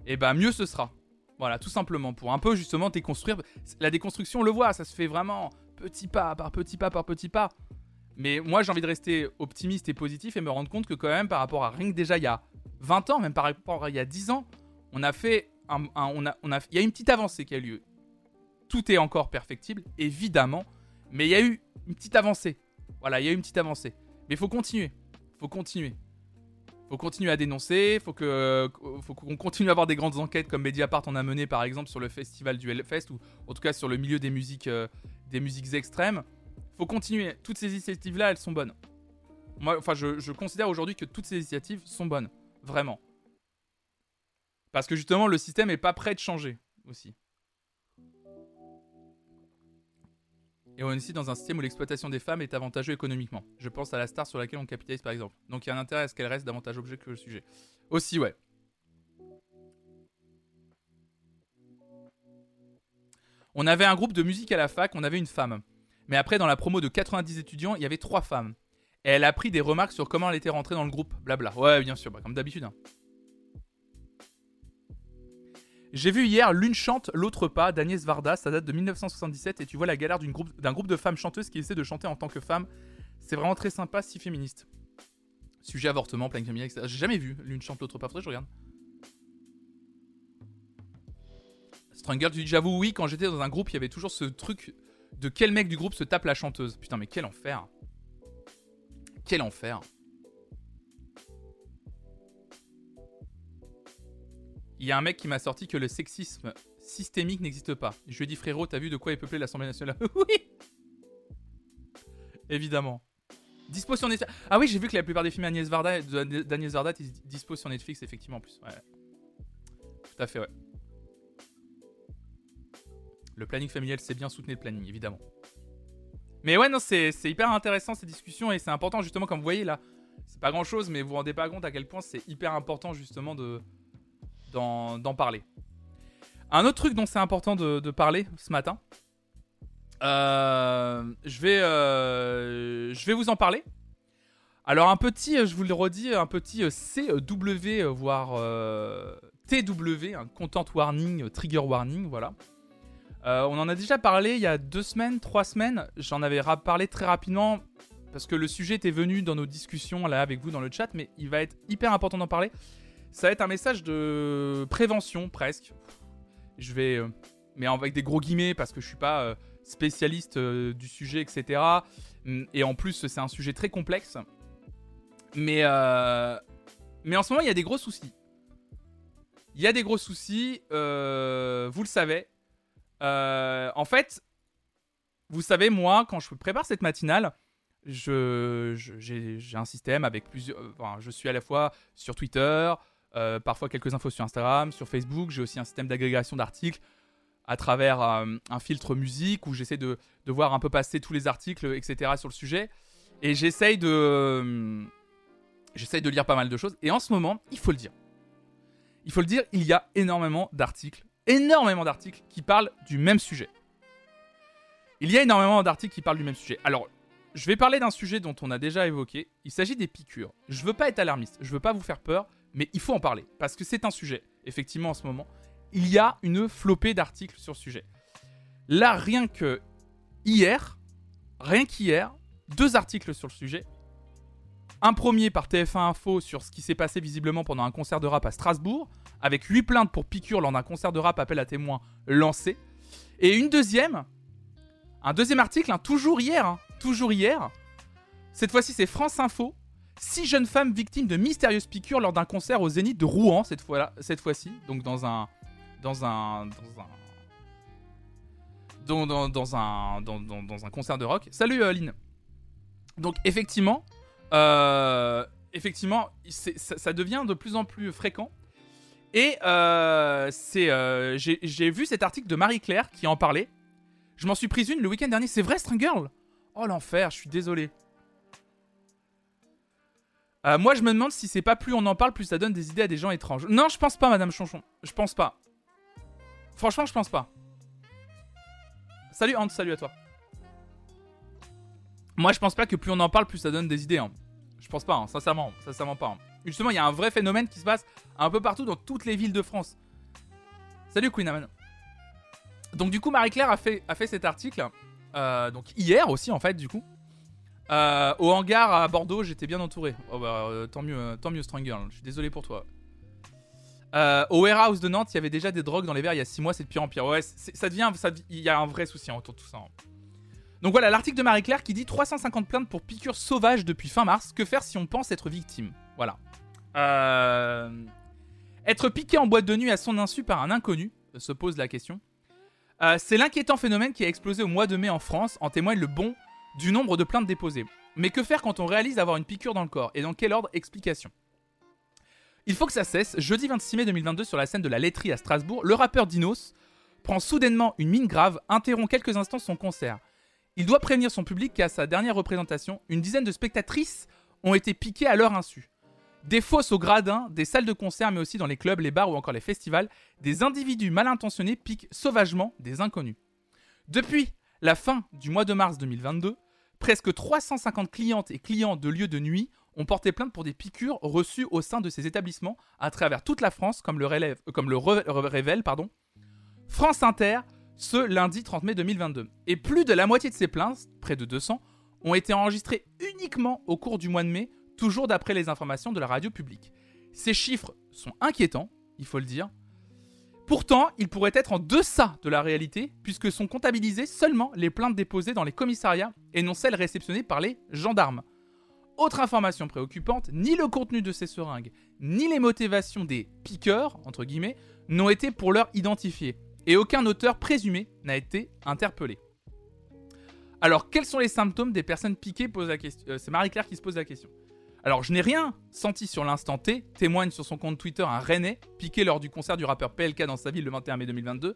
Et ben mieux ce sera. Voilà, tout simplement pour un peu justement déconstruire. La déconstruction, on le voit, ça se fait vraiment petit pas par petit pas par petit pas. Mais moi, j'ai envie de rester optimiste et positif et me rendre compte que quand même, par rapport à rien que déjà il y a 20 ans, même par rapport à il y a 10 ans, on a fait on a, on a, il y a une petite avancée qui a lieu. Tout est encore perfectible, évidemment, mais il y a eu une petite avancée. Voilà, il y a eu une petite avancée. Mais il faut continuer. faut continuer. faut continuer à dénoncer. faut que, faut qu'on continue à avoir des grandes enquêtes comme Mediapart en a mené par exemple sur le festival du Hellfest ou en tout cas sur le milieu des musiques, euh, des musiques extrêmes faut continuer. Toutes ces initiatives-là, elles sont bonnes. Moi, enfin, je, considère aujourd'hui que toutes ces initiatives sont bonnes. Vraiment. Parce que justement, le système est pas prêt de changer aussi. Et on est ici dans un système où l'exploitation des femmes est avantageuse économiquement. Je pense à la star sur laquelle on capitalise par exemple. Donc il y a un intérêt à ce qu'elle reste davantage objet que le sujet. Aussi, ouais. On avait un groupe de musique à la fac, on avait une femme. Mais après, dans la promo de 90 étudiants, il y avait trois femmes. Elle a pris des remarques sur comment elle était rentrée dans le groupe, blabla. Ouais, bien sûr, bah, comme d'habitude. Hein. J'ai vu hier L'une chante, l'autre pas d'Agnès Varda, ça date de 1977, et tu vois la galère d'un groupe, de femmes chanteuses qui essaient de chanter en tant que femme. C'est vraiment très sympa, si féministe. Sujet avortement, plein familial, etc. J'ai jamais vu L'une chante, l'autre pas, faudrait que je regarde. Stranger, tu dis j'avoue, oui, quand j'étais dans un groupe, il y avait toujours ce truc de quel mec du groupe se tape la chanteuse. Putain, mais quel enfer. Quel enfer. Il y a un mec qui m'a sorti que le sexisme systémique n'existe pas. Je lui ai dit frérot, t'as vu de quoi est peuplée l'Assemblée nationale? Oui Évidemment. Dispo sur Netflix. Ah oui, j'ai vu que la plupart des films d'Agnès Varda, d'Agnès Varda, sur Netflix, effectivement, en plus. Ouais. Tout à fait, ouais. Le planning familial, c'est bien, soutenir le planning, évidemment. Mais ouais, non, c'est hyper intéressant ces discussions et c'est important, justement, comme vous voyez là. C'est pas grand chose, mais vous vous rendez pas compte à quel point c'est hyper important, justement, de, d'en parler. Un autre truc dont c'est important de, parler ce matin, euh, je, vais, euh, je vais vous en parler. Alors un petit, je vous le redis, un petit CW, voire TW, un content warning, trigger warning, voilà. On en a déjà parlé il y a deux semaines, trois semaines. J'en avais parlé très rapidement parce que le sujet était venu dans nos discussions là avec vous dans le chat, mais il va être hyper important d'en parler. Ça va être un message de prévention presque. Je vais, euh, mais avec des gros guillemets parce que je suis pas euh, spécialiste euh, du sujet, etc. Mm, et en plus, c'est un sujet très complexe. Mais, mais en ce moment, il y a des gros soucis. Il y a des gros soucis, vous le savez. En fait, vous savez, moi, quand je prépare cette matinale, je, j'ai, un système avec plusieurs. Je suis à la fois sur Twitter, euh, parfois quelques infos sur Instagram, sur Facebook. J'ai aussi un système d'agrégation d'articles à travers euh, un filtre musique où j'essaie de, de, voir un peu passer tous les articles, etc. sur le sujet. Et j'essaye de, euh, j'essaye de lire pas mal de choses. Et en ce moment, il faut le dire. Il faut le dire, il y a énormément d'articles, énormément d'articles qui parlent du même sujet. Il y a énormément d'articles qui parlent du même sujet. Alors, je vais parler d'un sujet dont on a déjà évoqué. Il s'agit des piqûres. Je veux pas être alarmiste, je veux pas vous faire peur, mais il faut en parler parce que c'est un sujet. Effectivement, en ce moment, il y a une flopée d'articles sur ce sujet. Là, rien que hier, rien qu'hier, deux articles sur le sujet. Un premier par TF1 Info sur ce qui s'est passé visiblement pendant un concert de rap à Strasbourg, avec 8 plaintes pour piqûres lors d'un concert de rap appel à témoins lancé. Et une deuxième, un deuxième article, toujours hier, hein, toujours hier. Cette fois-ci, c'est France Info. Six jeunes femmes victimes de mystérieuses piqûres lors d'un concert au Zénith de Rouen cette fois cette fois-ci, donc dans un dans un dans un dans, un dans, un concert de rock. Salut euh, Lynn. Donc effectivement, euh, effectivement, ça, devient de plus en plus fréquent. Et euh, c'est j'ai vu cet article de Marie Claire qui en parlait. Je m'en suis prise une le week-end dernier. C'est vrai, String Girl Oh l'enfer, je suis désolé. Euh, moi, je me demande si c'est pas plus on en parle, plus ça donne des idées à des gens étranges. Non, je pense pas, Madame Chonchon. Je pense pas. Franchement, je pense pas. Salut Hans, salut à toi. Moi, je pense pas que plus on en parle, plus ça donne des idées. Hein. Je pense pas, hein, sincèrement, sincèrement pas. Hein. Justement, il y a un vrai phénomène qui se passe un peu partout dans toutes les villes de France. Salut Queen Aman. Donc du coup, Marie-Claire a fait, a fait cet article euh, donc hier aussi en fait du coup. Euh, au hangar à Bordeaux, j'étais bien entouré. Oh, bah, euh, tant mieux, tant mieux. Je suis désolé pour toi. au warehouse de Nantes, il y avait déjà des drogues dans les verres il y a 6 mois, c'est de pire en pire. Ouais, ça devient, il y a un vrai souci autour de tout ça. Donc voilà, l'article de Marie-Claire qui dit 350 plaintes pour piqûres sauvages depuis fin mars. Que faire si on pense être victime? Voilà. Être piqué en boîte de nuit à son insu par un inconnu, se pose la question. Euh, c'est l'inquiétant phénomène qui a explosé au mois de mai en France, en témoigne le bon du nombre de plaintes déposées. Mais que faire quand on réalise avoir une piqûre dans le corps? Et dans quel ordre? Explication. Il faut que ça cesse. Jeudi 26 mai 2022, sur la scène de la laiterie à Strasbourg, le rappeur Dinos prend soudainement une mine grave, interrompt quelques instants son concert. Il doit prévenir son public qu'à sa dernière représentation, une dizaine de spectatrices ont été piquées à leur insu. Des fosses au gradin, des salles de concert, mais aussi dans les clubs, les bars ou encore les festivals, des individus mal intentionnés piquent sauvagement des inconnus. Depuis la fin du mois de mars 2022, presque 350 clientes et clients de lieux de nuit ont porté plainte pour des piqûres reçues au sein de ces établissements à travers toute la France, comme le, euh, révèle France Inter ce lundi 30 mai 2022. Et plus de la moitié de ces plaintes, près de 200, ont été enregistrées uniquement au cours du mois de mai toujours d'après les informations de la radio publique. Ces chiffres sont inquiétants, il faut le dire. Pourtant, ils pourraient être en deçà de la réalité, puisque sont comptabilisées seulement les plaintes déposées dans les commissariats et non celles réceptionnées par les gendarmes. Autre information préoccupante, ni le contenu de ces seringues, ni les motivations des piqueurs, entre guillemets, n'ont été pour l'heure identifiés, et aucun auteur présumé n'a été interpellé. Alors, quels sont les symptômes des personnes piquées pose la question. Euh, c'est Marie-Claire qui se pose la question. Alors, je n'ai rien senti sur l'instant T, témoigne sur son compte Twitter un Rennais piqué lors du concert du rappeur PLK dans sa ville le 21 mai 2022.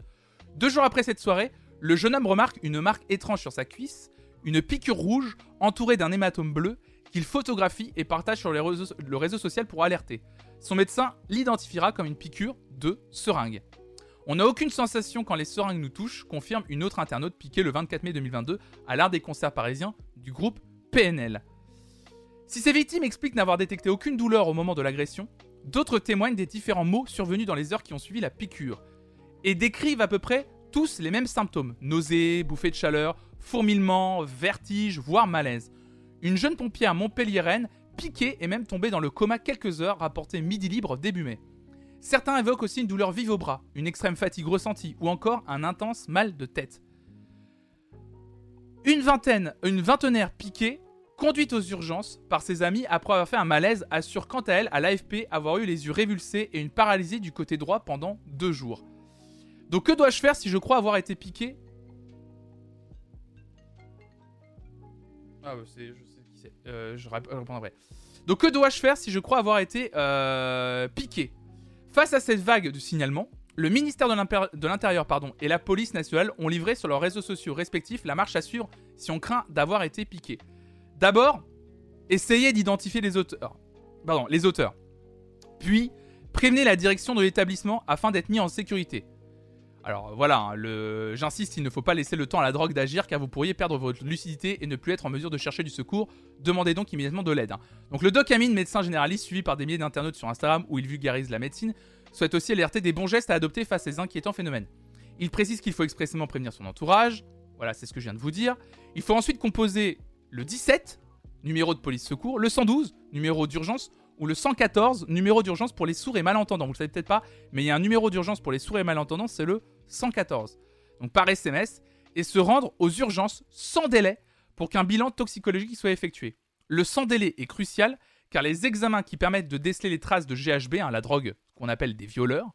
Deux jours après cette soirée, le jeune homme remarque une marque étrange sur sa cuisse, une piqûre rouge entourée d'un hématome bleu qu'il photographie et partage sur le réseau social pour alerter. Son médecin l'identifiera comme une piqûre de seringues. On n'a aucune sensation quand les seringues nous touchent, confirme une autre internaute piquée le 24 mai 2022 à l'art des concerts parisiens du groupe PNL. Si ces victimes expliquent n'avoir détecté aucune douleur au moment de l'agression, d'autres témoignent des différents maux survenus dans les heures qui ont suivi la piqûre et décrivent à peu près tous les mêmes symptômes nausées, bouffées de chaleur, fourmillement, vertige, voire malaise. Une jeune pompière montpelliéraine piquée et même tombée dans le coma quelques heures, rapportée midi libre début mai. Certains évoquent aussi une douleur vive au bras, une extrême fatigue ressentie ou encore un intense mal de tête. Une vingtaine, une vingtenaire piquée, conduite aux urgences par ses amis après avoir fait un malaise, assure quant à elle à l'AFP avoir eu les yeux révulsés et une paralysie du côté droit pendant deux jours. Donc que dois-je faire si je crois avoir été piqué? Ah, bah, c'est, je sais qui c'est. Euh, je répondrai. Donc que dois-je faire si je crois avoir été euh, piqué? Face à cette vague de signalement, le ministère de l'Intérieur et la police nationale ont livré sur leurs réseaux sociaux respectifs la marche à suivre si on craint d'avoir été piqué. D'abord, essayez d'identifier les auteurs. Pardon, les auteurs. Puis, prévenez la direction de l'établissement afin d'être mis en sécurité. Alors voilà, hein, le... j'insiste, il ne faut pas laisser le temps à la drogue d'agir car vous pourriez perdre votre lucidité et ne plus être en mesure de chercher du secours. Demandez donc immédiatement de l'aide. Hein. Donc le doc Amine, médecin généraliste suivi par des milliers d'internautes sur Instagram où il vulgarise la médecine, souhaite aussi alerter des bons gestes à adopter face à ces inquiétants phénomènes. Il précise qu'il faut expressément prévenir son entourage. Voilà, c'est ce que je viens de vous dire. Il faut ensuite composer le 17, numéro de police secours, le 112, numéro d'urgence, ou le 114, numéro d'urgence pour les sourds et malentendants. Vous le savez peut-être pas, mais il y a un numéro d'urgence pour les sourds et malentendants, c'est le 114. Donc par SMS, et se rendre aux urgences sans délai pour qu'un bilan toxicologique soit effectué. Le sans délai est crucial car les examens qui permettent de déceler les traces de GHB, hein, la drogue qu'on appelle des violeurs,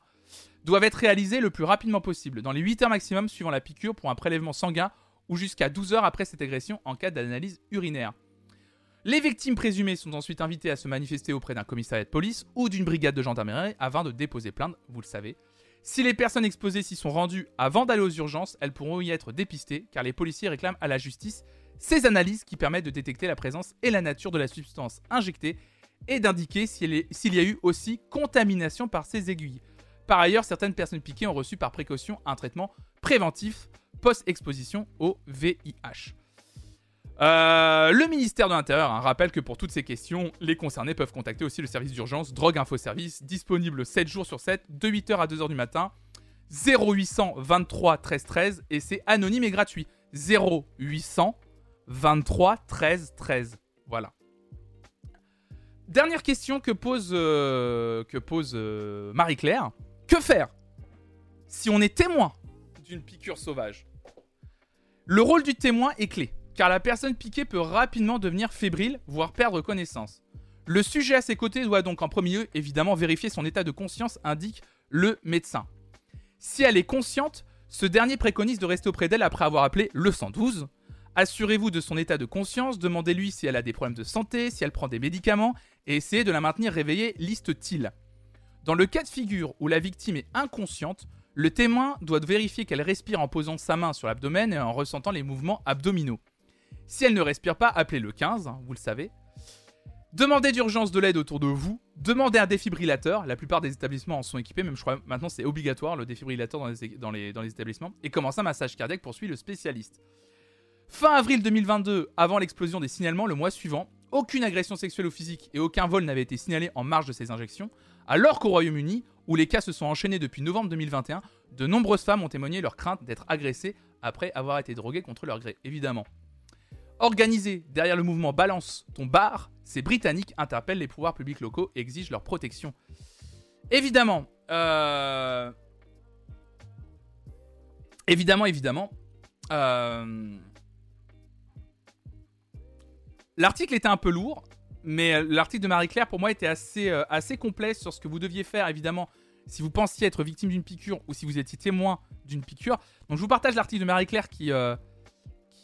doivent être réalisés le plus rapidement possible, dans les 8 heures maximum suivant la piqûre pour un prélèvement sanguin ou jusqu'à 12 heures après cette agression en cas d'analyse urinaire. Les victimes présumées sont ensuite invitées à se manifester auprès d'un commissariat de police ou d'une brigade de gendarmerie avant de déposer plainte, vous le savez. Si les personnes exposées s'y sont rendues avant d'aller aux urgences, elles pourront y être dépistées car les policiers réclament à la justice ces analyses qui permettent de détecter la présence et la nature de la substance injectée et d'indiquer s'il y a eu aussi contamination par ces aiguilles. Par ailleurs, certaines personnes piquées ont reçu par précaution un traitement préventif post-exposition au VIH. Euh, le ministère de l'Intérieur hein, rappelle que pour toutes ces questions, les concernés peuvent contacter aussi le service d'urgence Drogue Info Service, disponible 7 jours sur 7, de 8h à 2h du matin, 0800 23 13 13, et c'est anonyme et gratuit. 0800 23 13 13. Voilà. Dernière question que pose, euh, pose euh, Marie-Claire. Que faire si on est témoin d'une piqûre sauvage? Le rôle du témoin est clé car la personne piquée peut rapidement devenir fébrile, voire perdre connaissance. Le sujet à ses côtés doit donc en premier lieu évidemment vérifier son état de conscience, indique le médecin. Si elle est consciente, ce dernier préconise de rester auprès d'elle après avoir appelé le 112. Assurez-vous de son état de conscience, demandez-lui si elle a des problèmes de santé, si elle prend des médicaments, et essayez de la maintenir réveillée, liste-t-il. Dans le cas de figure où la victime est inconsciente, le témoin doit vérifier qu'elle respire en posant sa main sur l'abdomen et en ressentant les mouvements abdominaux. Si elle ne respire pas, appelez le 15, hein, vous le savez. Demandez d'urgence de l'aide autour de vous. Demandez un défibrillateur. La plupart des établissements en sont équipés, même je crois maintenant c'est obligatoire le défibrillateur dans les, établissements. Et commencez un massage cardiaque, poursuit le spécialiste. Fin avril 2022, avant l'explosion des signalements, le mois suivant, aucune agression sexuelle ou physique et aucun vol n'avait été signalé en marge de ces injections, alors qu'au Royaume-Uni, où les cas se sont enchaînés depuis novembre 2021, de nombreuses femmes ont témoigné leur crainte d'être agressées après avoir été droguées contre leur gré, évidemment. Organisé derrière le mouvement Balance ton bar, ces Britanniques interpellent les pouvoirs publics locaux et exigent leur protection. Évidemment, euh... évidemment, évidemment, euh... l'article était un peu lourd, mais l'article de Marie-Claire pour moi était assez, euh, assez complet sur ce que vous deviez faire, évidemment, si vous pensiez être victime d'une piqûre ou si vous étiez témoin d'une piqûre. Donc je vous partage l'article de Marie-Claire qui,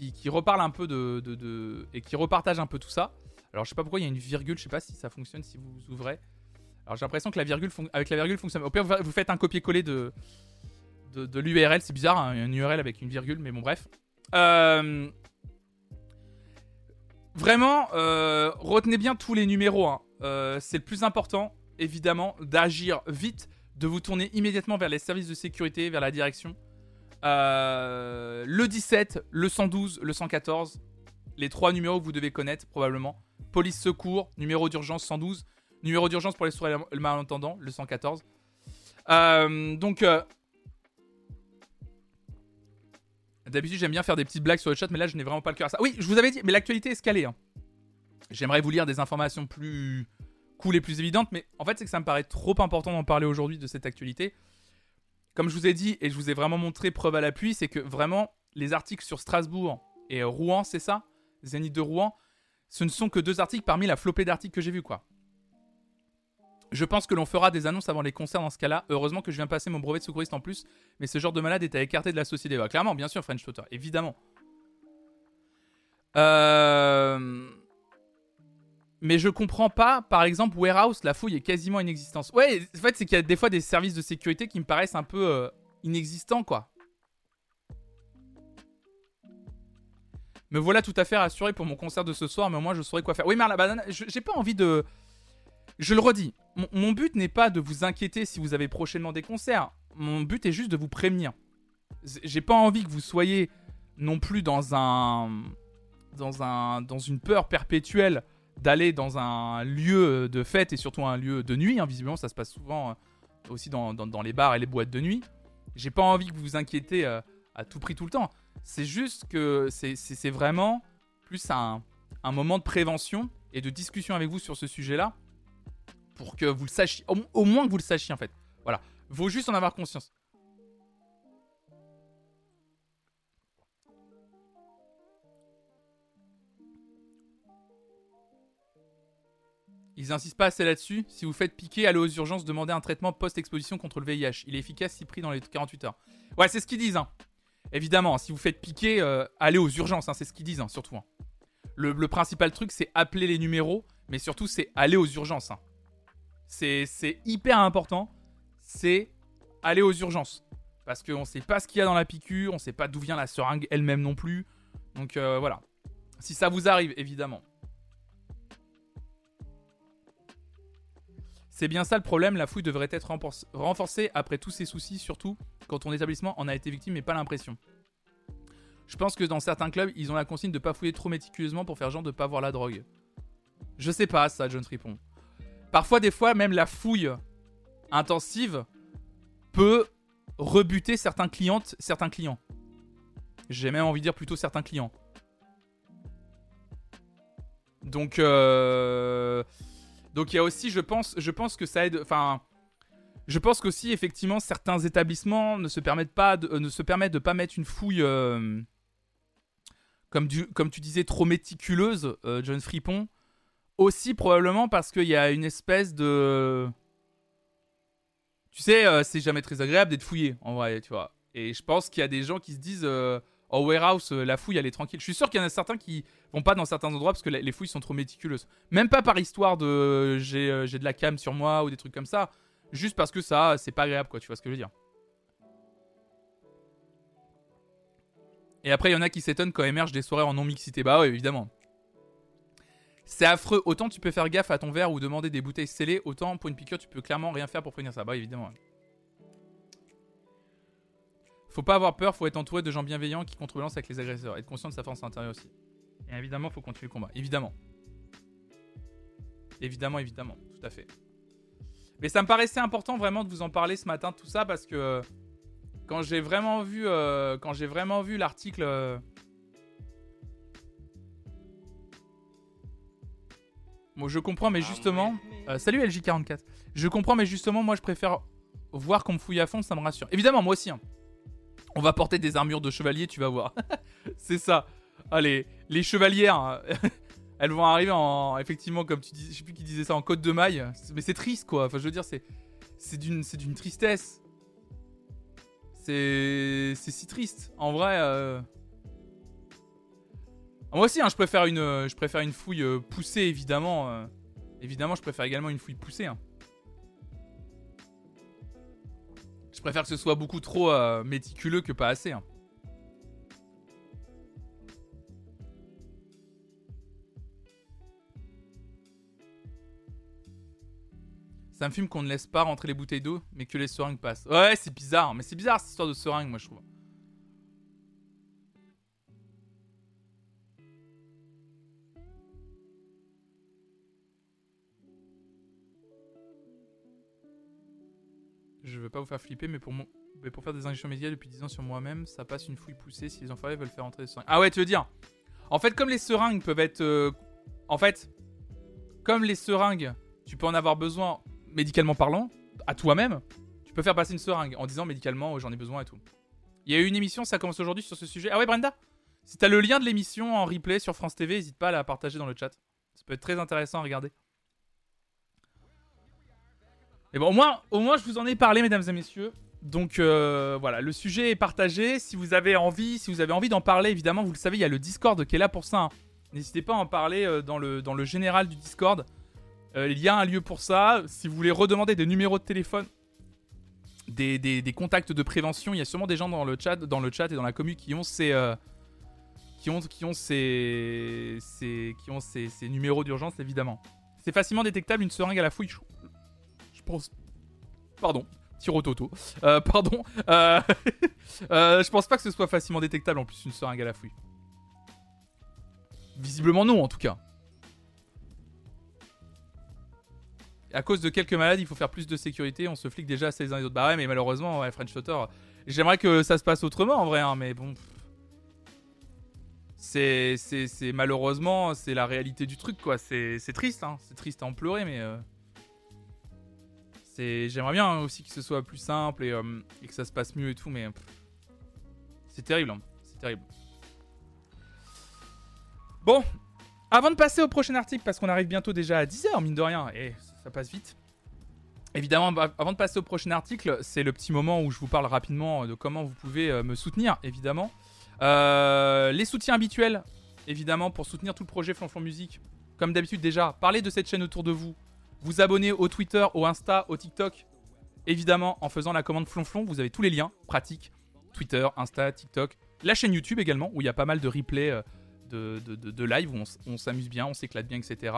euh, qui, reparle un peu de, et qui repartage un peu tout ça. Alors je sais pas pourquoi il y a une virgule, je sais pas si ça fonctionne si vous ouvrez. Alors j'ai l'impression que la virgule avec la virgule fonctionne. Au pire vous faites un copier-coller de de, l'URL, c'est bizarre, hein, une URL avec une virgule, mais bon bref. Euh, vraiment, euh, retenez bien tous les numéros. Hein. Euh, c'est le plus important, évidemment, d'agir vite, de vous tourner immédiatement vers les services de sécurité, vers la direction. Euh, le 17, le 112, le 114, les trois numéros que vous devez connaître probablement. Police secours, numéro d'urgence 112, numéro d'urgence pour les sourds et le malentendant, le 114. Euh, donc, euh, d'habitude j'aime bien faire des petites blagues sur le chat, mais là je n'ai vraiment pas le cœur à ça. Oui, je vous avais dit, mais l'actualité est escalée. Hein. J'aimerais vous lire des informations plus cool et plus évidentes, mais en fait c'est que ça me paraît trop important d'en parler aujourd'hui de cette actualité. Comme je vous ai dit, et je vous ai vraiment montré preuve à l'appui, c'est que vraiment les articles sur Strasbourg et Rouen, c'est ça? Zénith de Rouen, ce ne sont que deux articles parmi la flopée d'articles que j'ai vu quoi. Je pense que l'on fera des annonces avant les concerts dans ce cas-là. Heureusement que je viens passer mon brevet de secouriste en plus, mais ce genre de malade est à écarter de la société. Bah, clairement, bien sûr, French Tutor, évidemment. Euh... Mais je comprends pas, par exemple, Warehouse, la fouille est quasiment inexistante. Ouais, en fait, c'est qu'il y a des fois des services de sécurité qui me paraissent un peu euh, inexistants, quoi. Me voilà tout à fait rassuré pour mon concert de ce soir, mais moi je saurais quoi faire. Oui, mais la banane, j'ai pas envie de. Je le redis, mon, but n'est pas de vous inquiéter si vous avez prochainement des concerts. Mon but est juste de vous prévenir. J'ai pas envie que vous soyez non plus dans un. dans un. dans une peur perpétuelle d'aller dans un lieu de fête et surtout un lieu de nuit. Hein. Visiblement, ça se passe souvent euh, aussi dans, les bars et les boîtes de nuit. J'ai pas envie que vous vous inquiétez euh, à tout prix tout le temps. C'est juste que c'est vraiment plus un, un, moment de prévention et de discussion avec vous sur ce sujet-là pour que vous le sachiez, au, moins que vous le sachiez en fait. Voilà, vaut juste en avoir conscience. Ils insistent pas assez là-dessus. Si vous faites piquer, allez aux urgences, demandez un traitement post-exposition contre le VIH. Il est efficace si pris dans les 48 heures. Ouais, c'est ce qu'ils disent. Hein. Évidemment, si vous faites piquer, euh, allez aux urgences. Hein, c'est ce qu'ils disent, hein, surtout. Le, principal truc, c'est appeler les numéros. Mais surtout, c'est aller aux urgences. C'est hyper important. C'est aller aux urgences. Parce qu'on sait pas ce qu'il y a dans la piqûre. On sait pas d'où vient la seringue elle-même non plus. Donc euh, voilà. Si ça vous arrive, évidemment. C'est bien ça le problème, la fouille devrait être renforcée après tous ces soucis, surtout quand ton établissement en a été victime mais pas l'impression. Je pense que dans certains clubs, ils ont la consigne de pas fouiller trop méticuleusement pour faire genre de pas voir la drogue. Je sais pas ça, John Fripon. Parfois, des fois, même la fouille intensive peut rebuter certains clientes, certains clients. J'ai même envie de dire plutôt certains clients. Donc, euh... Donc il y a aussi, je pense, je pense que ça aide. Enfin, je pense qu'aussi effectivement certains établissements ne se permettent pas, de, euh, ne se permettent de pas mettre une fouille. Euh, comme, du, comme tu disais, trop méticuleuse, euh, John Fripon. Aussi probablement parce qu'il y a une espèce de... Tu sais, c'est jamais très agréable d'être fouillé, en vrai, tu vois. Et je pense qu'il y a des gens qui se disent au warehouse, euh, la fouille, elle est tranquille. Je suis sûr qu'il y en a certains qui vont pas dans certains endroits parce que les fouilles sont trop méticuleuses. Même pas par histoire de euh, j'ai de la cam sur moi ou des trucs comme ça. Juste parce que ça, c'est pas agréable, quoi. Tu vois ce que je veux dire. Et après, il y en a qui s'étonnent quand émergent des soirées en non-mixité. Bah ouais, évidemment. C'est affreux. Autant tu peux faire gaffe à ton verre ou demander des bouteilles scellées, autant pour une piqûre, tu peux clairement rien faire pour prévenir ça. Bah évidemment. Faut pas avoir peur, faut être entouré de gens bienveillants qui contrebalancent avec les agresseurs. Être conscient de sa force intérieure aussi. Et évidemment, faut continuer le combat. Évidemment. Évidemment, évidemment. Tout à fait. Mais ça me paraissait important vraiment de vous en parler ce matin, tout ça, parce que quand j'ai vraiment vu, euh, quand j'ai vraiment vu l'article. Euh, bon, je comprends, mais justement. Euh, salut LJ44. Je comprends, mais justement, moi, je préfère voir qu'on me fouille à fond, ça me rassure. Évidemment, moi aussi. Hein. On va porter des armures de chevalier, tu vas voir. c'est ça. Allez, les chevalières, elles vont arriver en. Effectivement, comme tu dis, je sais plus qui disait ça, en côte de maille. Mais c'est triste, quoi. Enfin, je veux dire, c'est. C'est d'une, c'est d'une tristesse. C'est. C'est si triste. En vrai. Euh, moi aussi, hein, je, préfère une, je préfère une fouille euh, poussée, évidemment. Euh. Évidemment, je préfère également une fouille poussée. Hein. Préfère que ce soit beaucoup trop euh, méticuleux que pas assez. Hein. Ça me fume qu'on ne laisse pas rentrer les bouteilles d'eau, mais que les seringues passent. Ouais, c'est bizarre, mais c'est bizarre cette histoire de seringue, moi je trouve. Je veux pas vous faire flipper, mais pour, faire des injections médicales depuis 10 ans sur moi-même, ça passe une fouille poussée si les enfoirés veulent faire rentrer des seringues. Ah ouais, tu veux dire En fait, comme les seringues peuvent être. euh, En fait, comme les seringues, tu peux en avoir besoin médicalement parlant, à toi-même, tu peux faire passer une seringue en disant médicalement oh, j'en ai besoin et tout. Il y a eu une émission, ça commence aujourd'hui sur ce sujet. Ah ouais, Brenda? Si t'as le lien de l'émission en replay sur France TV, n'hésite pas à la partager dans le chat. Ça peut être très intéressant à regarder. Bon, au moins, au moins, je vous en ai parlé, mesdames et messieurs. Donc euh, voilà, le sujet est partagé. Si vous avez envie, si vous avez envie d'en parler, évidemment, vous le savez, il y a le Discord qui est là pour ça. hein. N'hésitez pas à en parler euh, dans, le, dans le général du Discord. Il y a un lieu pour ça. Si vous voulez redemander des numéros de téléphone, des, des- des contacts de prévention, il y a sûrement des gens dans le chat, dans le chat et dans la commu qui ont ces, euh, qui ont, qui ont ces, ces- qui ont ces, ces numéros d'urgence évidemment. C'est facilement détectable une seringue à la fouille. Pense. Pardon. Tiro Toto. Euh, pardon. Euh, euh, je pense pas que ce soit facilement détectable en plus une seringue à la fouille. Visiblement non en tout cas. à cause de quelques malades, il faut faire plus de sécurité. On se flique déjà assez les uns les autres. Bah ouais, mais malheureusement, ouais, French Tutor, j'aimerais que ça se passe autrement en vrai, hein, mais bon. C'est, malheureusement, c'est la réalité du truc, quoi. C'est, c'est triste, hein. C'est triste à en pleurer, mais. J'aimerais bien aussi que ce soit plus simple et, euh, et que ça se passe mieux et tout, mais. C'est terrible, hein. C'est terrible. Bon, avant de passer au prochain article, parce qu'on arrive bientôt déjà à 10h, mine de rien, et ça passe vite. Évidemment, avant de passer au prochain article, c'est le petit moment où je vous parle rapidement de comment vous pouvez euh, me soutenir, évidemment. Euh, les soutiens habituels, évidemment, pour soutenir tout le projet Flonflon Musique. Comme d'habitude déjà, parlez de cette chaîne autour de vous. Vous abonnez au Twitter, au Insta, au TikTok. Évidemment, en faisant la commande Flonflon, vous avez tous les liens pratiques. Twitter, Insta, TikTok. La chaîne YouTube également, où il y a pas mal de replays euh, de, de, live, où on s'amuse bien, on s'éclate bien, etc.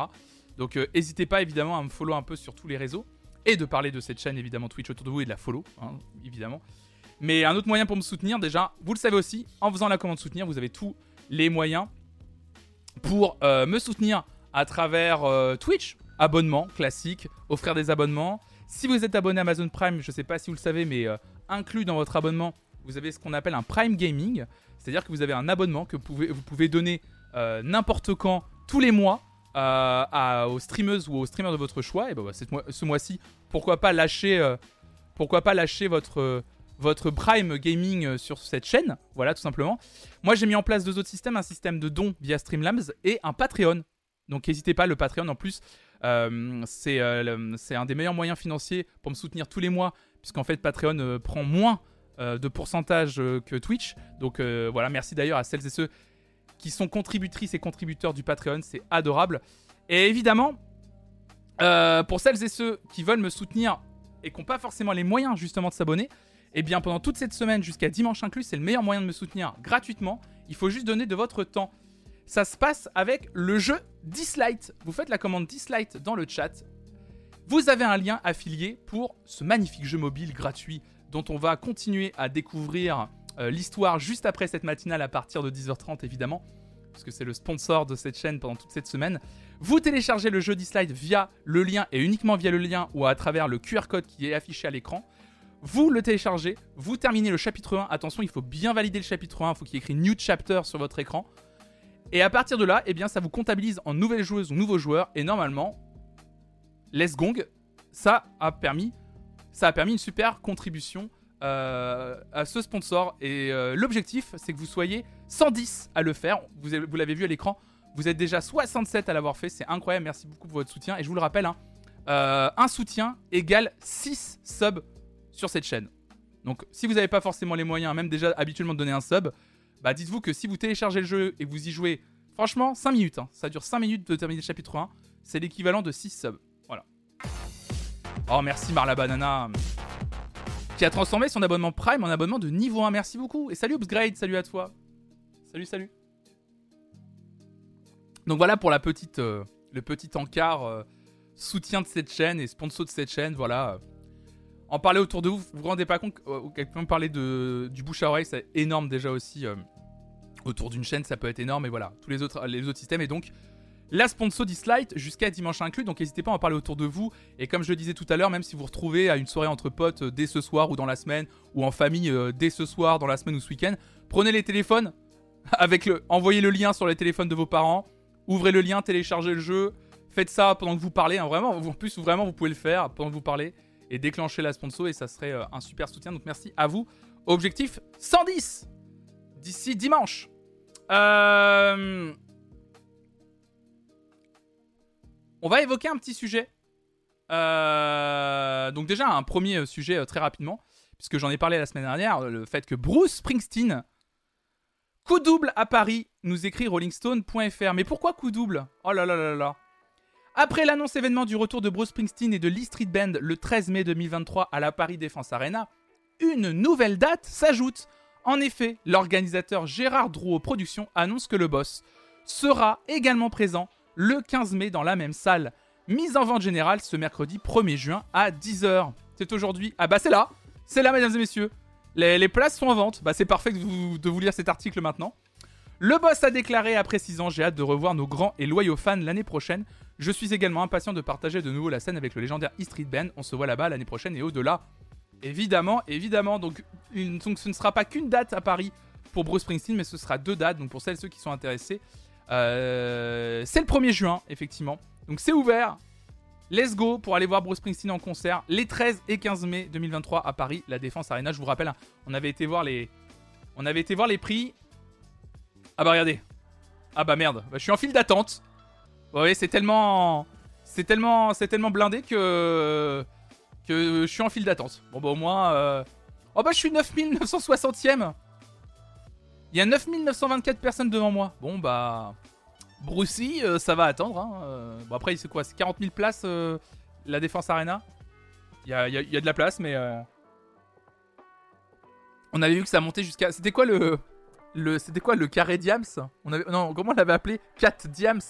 Donc euh, n'hésitez pas évidemment à me follow un peu sur tous les réseaux. Et de parler de cette chaîne évidemment Twitch autour de vous et de la follow, hein, évidemment. Mais un autre moyen pour me soutenir, déjà, vous le savez aussi, en faisant la commande soutenir, vous avez tous les moyens pour euh, me soutenir à travers Twitch, abonnement classique, offrir des abonnements. Si vous êtes abonné à Amazon Prime, je ne sais pas si vous le savez, mais euh, inclus dans votre abonnement, vous avez ce qu'on appelle un Prime Gaming. C'est-à-dire que vous avez un abonnement que vous pouvez, donner euh, n'importe quand, tous les mois, euh, aux streameuses ou aux streamers de votre choix. Et ben, bah, ce mois-ci, pourquoi pas lâcher, pourquoi pas lâcher votre, votre Prime Gaming sur cette chaîne. Voilà, tout simplement. Moi, j'ai mis en place deux autres systèmes un système de dons via Streamlabs et un Patreon. Donc, n'hésitez pas, le Patreon en plus, euh, c'est euh, c'est un des meilleurs moyens financiers pour me soutenir tous les mois, puisqu'en fait, Patreon euh, prend moins de pourcentage que Twitch. Donc, voilà, merci d'ailleurs à celles et ceux qui sont contributrices et contributeurs du Patreon, c'est adorable. Et évidemment, pour celles et ceux qui veulent me soutenir et qui n'ont pas forcément les moyens justement de s'abonner, eh bien pendant toute cette semaine jusqu'à dimanche inclus, c'est le meilleur moyen de me soutenir gratuitement. Il faut juste donner de votre temps. Ça se passe avec le jeu Dislight. Vous faites la commande Dislight dans le chat. Vous avez un lien affilié pour ce magnifique jeu mobile gratuit dont on va continuer à découvrir euh, l'histoire juste après cette matinale à partir de 10h30 évidemment, puisque c'est le sponsor de cette chaîne pendant toute cette semaine. Vous téléchargez le jeu Dislight via le lien et uniquement via le lien ou à travers le QR code qui est affiché à l'écran. Vous le téléchargez, vous terminez le chapitre 1. Attention, il faut bien valider le chapitre 1, il faut qu'il y ait écrit New Chapter sur votre écran. Et à partir de là, eh bien, ça vous comptabilise en nouvelle joueuse ou nouveau joueur. Et normalement, Les Gong, ça a permis, ça a permis une super contribution euh, à ce sponsor. Et euh, l'objectif, c'est que vous soyez 110 à le faire. Vous l'avez vu à l'écran. Vous êtes déjà 67 à l'avoir fait. C'est incroyable. Merci beaucoup pour votre soutien. Et je vous le rappelle, hein, euh, un soutien égale 6 subs sur cette chaîne. Donc, si vous n'avez pas forcément les moyens, même déjà habituellement de donner un sub, bah dites-vous que si vous téléchargez le jeu et vous y jouez, franchement, 5 minutes. hein. ça dure 5 minutes de terminer le chapitre 1. C'est l'équivalent de 6 subs. Voilà. Oh, merci Marla Banana. Qui a transformé son abonnement Prime en abonnement de niveau 1. Merci beaucoup. Et salut Upgrade, salut à toi. Salut, salut. Donc voilà pour la petite, euh, le petit encart euh, soutien de cette chaîne et sponsor de cette chaîne. Voilà. En parler autour de vous, vous vous rendez pas compte Quelqu'un parler de, du bouche à oreille, c'est énorme déjà aussi. autour d'une chaîne, ça peut être énorme. Et voilà, tous les autres, les autres systèmes. Et donc, la sponsor Dislight jusqu'à dimanche inclus. Donc n'hésitez pas à en parler autour de vous. Et comme je le disais tout à l'heure, même si vous vous retrouvez à une soirée entre potes euh, dès ce soir ou dans la semaine, ou en famille euh, dès ce soir, dans la semaine ou ce week-end, prenez les téléphones, avec le, envoyez le lien sur les téléphones de vos parents, ouvrez le lien, téléchargez le jeu, faites ça pendant que vous parlez. Hein, vraiment, en plus vraiment vous pouvez le faire pendant que vous parlez et déclencher la sponsor et ça serait euh, un super soutien. Donc merci à vous. Objectif 110 d'ici dimanche. Euh... On va évoquer un petit sujet. Euh, donc déjà un premier sujet très rapidement, puisque j'en ai parlé la semaine dernière, le fait que Bruce Springsteen, coup double à Paris, nous écrit rollingstone.fr. Mais pourquoi coup double? Oh là là là là. Après l'annonce événement du retour de Bruce Springsteen et de Lee Street Band le 13 mai 2023 à la Paris Défense Arena, une nouvelle date s'ajoute. En effet, l'organisateur Gérard Drouot Productions annonce que le boss sera également présent le 15 mai dans la même salle. Mise en vente générale ce mercredi 1er juin à 10h. C'est aujourd'hui. Ah bah c'est là C'est là mesdames et messieurs les, places sont en vente. Bah c'est parfait de vous, de vous lire cet article maintenant. Le boss a déclaré à précisant J'ai hâte de revoir nos grands et loyaux fans l'année prochaine. Je suis également impatient de partager de nouveau la scène avec le légendaire E Street Band. On se voit là-bas l'année prochaine et au-delà. Évidemment, évidemment. Donc, ce ne sera pas qu'une date à Paris pour Bruce Springsteen, mais ce sera deux dates. Donc pour celles et ceux qui sont intéressés, euh, c'est le 1er juin, effectivement. Donc c'est ouvert. Let's go pour aller voir Bruce Springsteen en concert les 13 et 15 mai 2023 à Paris, la Défense Arena. Je vous rappelle, hein, on avait été voir les, on avait été voir les prix. Ah bah regardez. Ah bah merde. Bah, je suis en file d'attente. Vous voyez, c'est tellement, c'est tellement, c'est tellement blindé que que je suis en file d'attente. Bon bah au moins. Euh, oh bah je suis 9960ème. Il y a 9924 personnes devant moi. Bon, bah. Brucey, euh, ça va attendre. Hein. Euh, bon, après, c'est quoi? C'est 40 000 places, la Défense Arena Il y a, de la place, mais. On avait vu que ça montait jusqu'à. C'était quoi le. le... C'était quoi le carré Diams? On avait... Non, comment on l'avait appelé? 4 Diams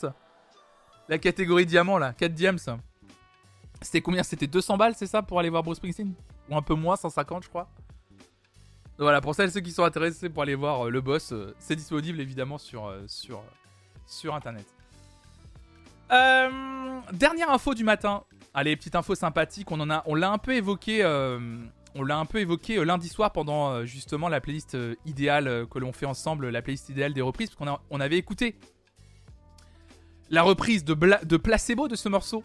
La catégorie diamant, là. 4 Diams. C'était combien? C'était 200 balles, c'est ça, pour aller voir Bruce Springsteen? Ou un peu moins, 150, je crois voilà, pour celles ceux qui sont intéressés pour aller voir euh, le boss, euh, c'est disponible évidemment sur, euh, internet. dernière info du matin. Allez, petite info sympathique. On l'a un peu évoqué, lundi soir pendant justement la playlist idéale que l'on fait ensemble, la playlist idéale des reprises, parce qu'on on avait écouté la reprise de, Placebo de ce morceau.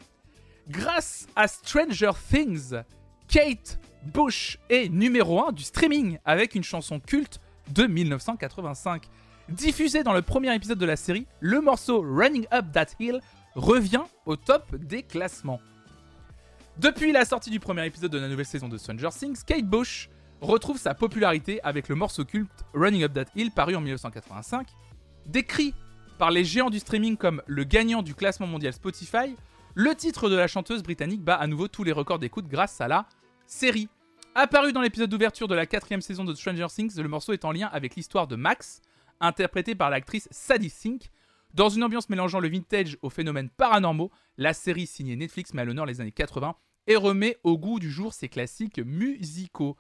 Grâce à Stranger Things, Kate Bush est numéro 1 du streaming avec une chanson culte de 1985. Diffusé dans le premier épisode de la série, le morceau Running Up That Hill revient au top des classements. Depuis la sortie du premier épisode de la nouvelle saison de Stranger Things, Kate Bush retrouve sa popularité avec le morceau culte Running Up That Hill paru en 1985. Décrit par les géants du streaming comme le gagnant du classement mondial Spotify, le titre de la chanteuse britannique bat à nouveau tous les records d'écoute grâce à la série. Apparu dans l'épisode d'ouverture de la quatrième saison de Stranger Things, le morceau est en lien avec l'histoire de Max, interprété par l'actrice Sadie Sink. Dans une ambiance mélangeant le vintage aux phénomènes paranormaux, la série signée Netflix met à l'honneur les années 80 et remet au goût du jour ses classiques musicaux.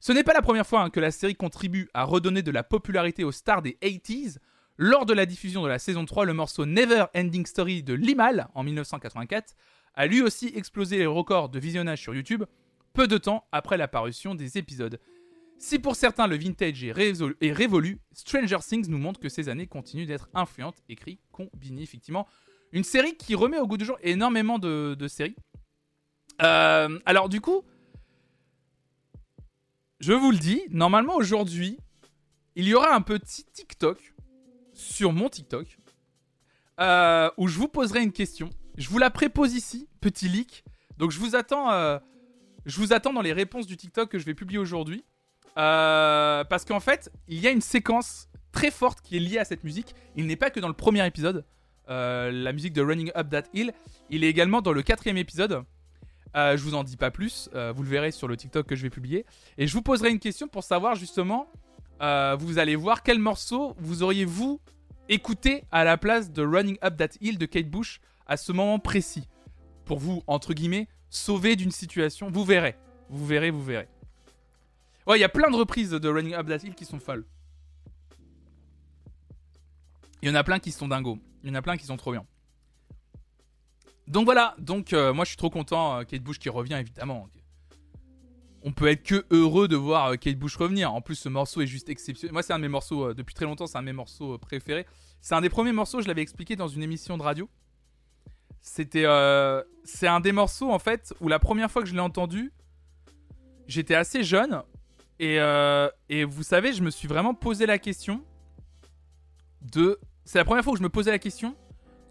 Ce n'est pas la première fois hein, que la série contribue à redonner de la popularité aux stars des 80s. Lors de la diffusion de la saison 3, le morceau Never Ending Story de Limal en 1984 a lui aussi explosé les records de visionnage sur YouTube peu de temps après l'apparition des épisodes. Si pour certains le vintage est, révolu, Stranger Things nous montre que ces années continuent d'être influentes, écrit combiné effectivement. Une série qui remet au goût du jour énormément de, séries. Euh, alors du coup, je vous le dis, normalement aujourd'hui, il y aura un petit TikTok sur mon TikTok euh, où je vous poserai une question. Je vous la prépose ici, petit leak. Donc je vous attends euh, je vous attends dans les réponses du TikTok que je vais publier aujourd'hui. Euh, parce qu'en fait, il y a une séquence très forte qui est liée à cette musique. Il n'est pas que dans le premier épisode, la musique de Running Up That Hill. Il est également dans le quatrième épisode. Je vous en dis pas plus, vous le verrez sur le TikTok que je vais publier. Et je vous poserai une question pour savoir justement, vous allez voir quel morceau vous auriez vous écouté à la place de Running Up That Hill de Kate Bush à ce moment précis pour vous, entre guillemets, sauver d'une situation. Vous verrez. Vous verrez, vous verrez. Ouais, il y a plein de reprises de Running Up That Hill qui sont folles. Il y en a plein qui sont dingos. Il y en a plein qui sont trop bien. Donc voilà, donc euh, moi je suis trop content, euh, Kate Bush qui revient évidemment. On peut être que heureux de voir euh, Kate Bush revenir. En plus ce morceau est juste exceptionnel. Moi c'est un de mes morceaux, depuis très longtemps c'est un de mes morceaux préférés. C'est un des premiers morceaux, je l'avais expliqué dans une émission de radio. C'était... c'est un des morceaux en fait où la première fois que je l'ai entendu, j'étais assez jeune. Et, et vous savez, je me suis vraiment posé la question de... C'est la première fois que je me posais la question,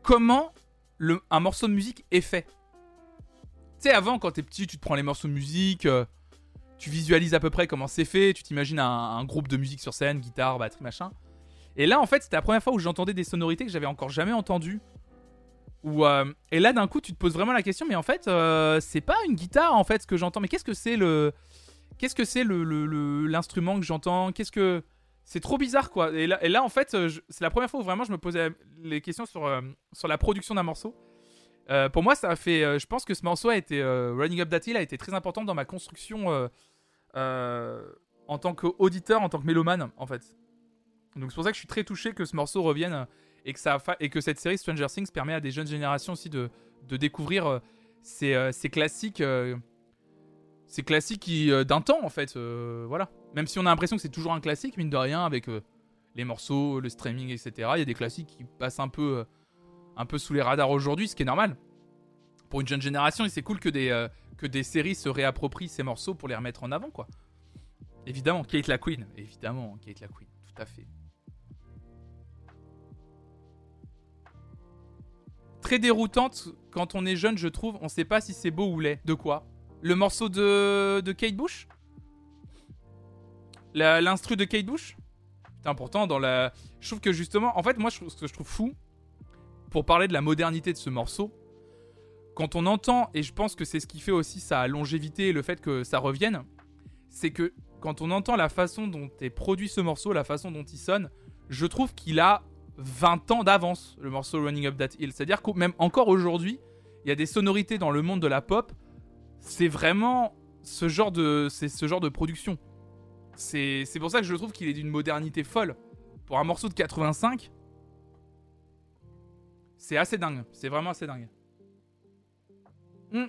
comment un morceau de musique est fait? Tu sais, avant, quand t'es petit, tu te prends les morceaux de musique, euh, tu visualises à peu près comment c'est fait, tu t'imagines un, groupe de musique sur scène, guitare, batterie, machin. Et là, en fait, c'était la première fois où j'entendais des sonorités que j'avais encore jamais entendues. Euh, et là, d'un coup, tu te poses vraiment la question, mais en fait, euh, c'est pas une guitare, en fait, ce que j'entends. Mais qu'est-ce que c'est le. Qu'est-ce que c'est le, l'instrument que j'entends? Qu'est-ce que. C'est trop bizarre, quoi. Et là, en fait, euh, c'est la première fois où vraiment je me posais les questions sur, euh, sur la production d'un morceau. Pour moi, ça a fait. je pense que ce morceau a été. Running Up That Hill a été très important dans ma construction en tant qu'auditeur, en tant que mélomane, en fait. Donc c'est pour ça que je suis très touché que ce morceau revienne et que, cette série Stranger Things permet à des jeunes générations aussi de, découvrir ces, ces, classiques. ces classiques d'un temps, en fait. voilà. Même si on a l'impression que c'est toujours un classique, mine de rien, avec euh, les morceaux, le streaming, etc. Il y a des classiques qui passent un peu, euh, un peu sous les radars aujourd'hui, ce qui est normal. Pour une jeune génération, c'est cool que des, euh, que des séries se réapproprient ces morceaux pour les remettre en avant, quoi. Évidemment, Kate la Queen. Évidemment, Kate la Queen, tout à fait. Très déroutante quand on est jeune, je trouve. On sait pas si c'est beau ou laid. De quoi? Le morceau de, de Kate Bush? L'instru de Kate Bush? Putain, pourtant, dans la. Je trouve que justement. En fait, moi, ce que je trouve fou, pour parler de la modernité de ce morceau, quand on entend, et je pense que c'est ce qui fait aussi sa longévité et le fait que ça revienne, c'est que quand on entend la façon dont est produit ce morceau, la façon dont il sonne, je trouve qu'il a 20 ans d'avance, le morceau Running Up That Hill. C'est-à-dire que même encore aujourd'hui, il y a des sonorités dans le monde de la pop, c'est vraiment ce genre de, c'est ce genre de production. C'est pour ça que je trouve qu'il est d'une modernité folle. Pour un morceau de 85, c'est assez dingue. C'est vraiment assez dingue. Hmm.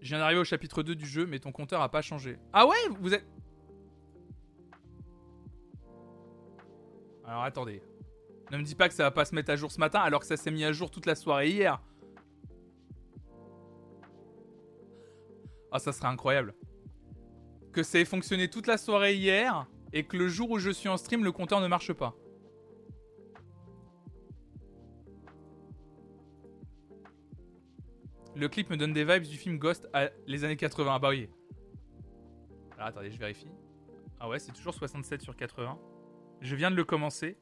Je viens d'arriver au chapitre 2 du jeu, mais ton compteur a pas changé. Ah ouais Vous êtes... Alors attendez. Ne me dis pas que ça va pas se mettre à jour ce matin alors que ça s'est mis à jour toute la soirée hier. Ah, ça serait incroyable. Que ça ait fonctionné toute la soirée hier et que le jour où je suis en stream, le compteur ne marche pas. Le clip me donne des vibes du film Ghost à les années 80. bah oui. Alors attendez, je vérifie. Ah ouais, c'est toujours 67 sur 80. Je viens de le commencer.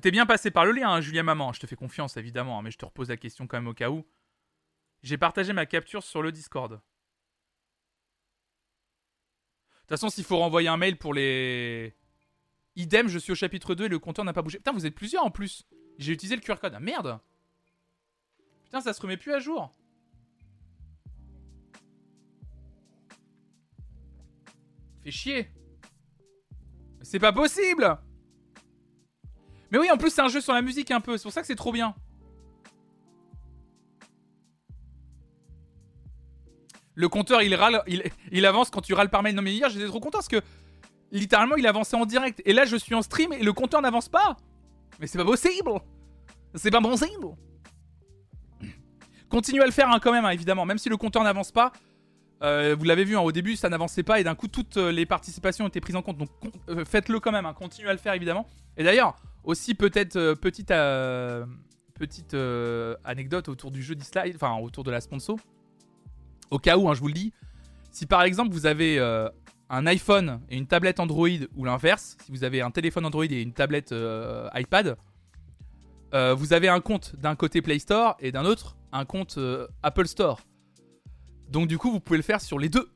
T'es bien passé par le lien, hein, Julien Maman. Je te fais confiance, évidemment, hein, mais je te repose la question quand même au cas où. J'ai partagé ma capture sur le Discord. De toute façon, s'il faut renvoyer un mail pour les. Idem, je suis au chapitre 2 et le compteur n'a pas bougé. Putain, vous êtes plusieurs en plus. J'ai utilisé le QR code. Ah merde Putain, ça se remet plus à jour. Fait chier. C'est pas possible mais oui, en plus, c'est un jeu sur la musique un peu. C'est pour ça que c'est trop bien. Le compteur, il râle, il, avance quand tu râles par mail. Non, mais hier, j'étais trop content parce que littéralement, il avançait en direct. Et là, je suis en stream et le compteur n'avance pas. Mais c'est pas possible. C'est pas possible. Continue à le faire hein, quand même, hein, évidemment. Même si le compteur n'avance pas, euh, vous l'avez vu hein, au début, ça n'avançait pas et d'un coup, toutes euh, les participations étaient prises en compte. Donc euh, faites-le quand même. Continuez à le faire, évidemment. Et d'ailleurs, aussi, peut-être, petite, petite anecdote autour du jeu d'e-slide, enfin, autour de la sponsor. Au cas où, je vous le dis, si par exemple vous avez un iPhone et une tablette Android, ou l'inverse, si vous avez un téléphone Android et une tablette iPad, vous avez un compte d'un côté Play Store et d'un autre un compte Apple Store. Donc du coup, vous pouvez le faire sur les deux.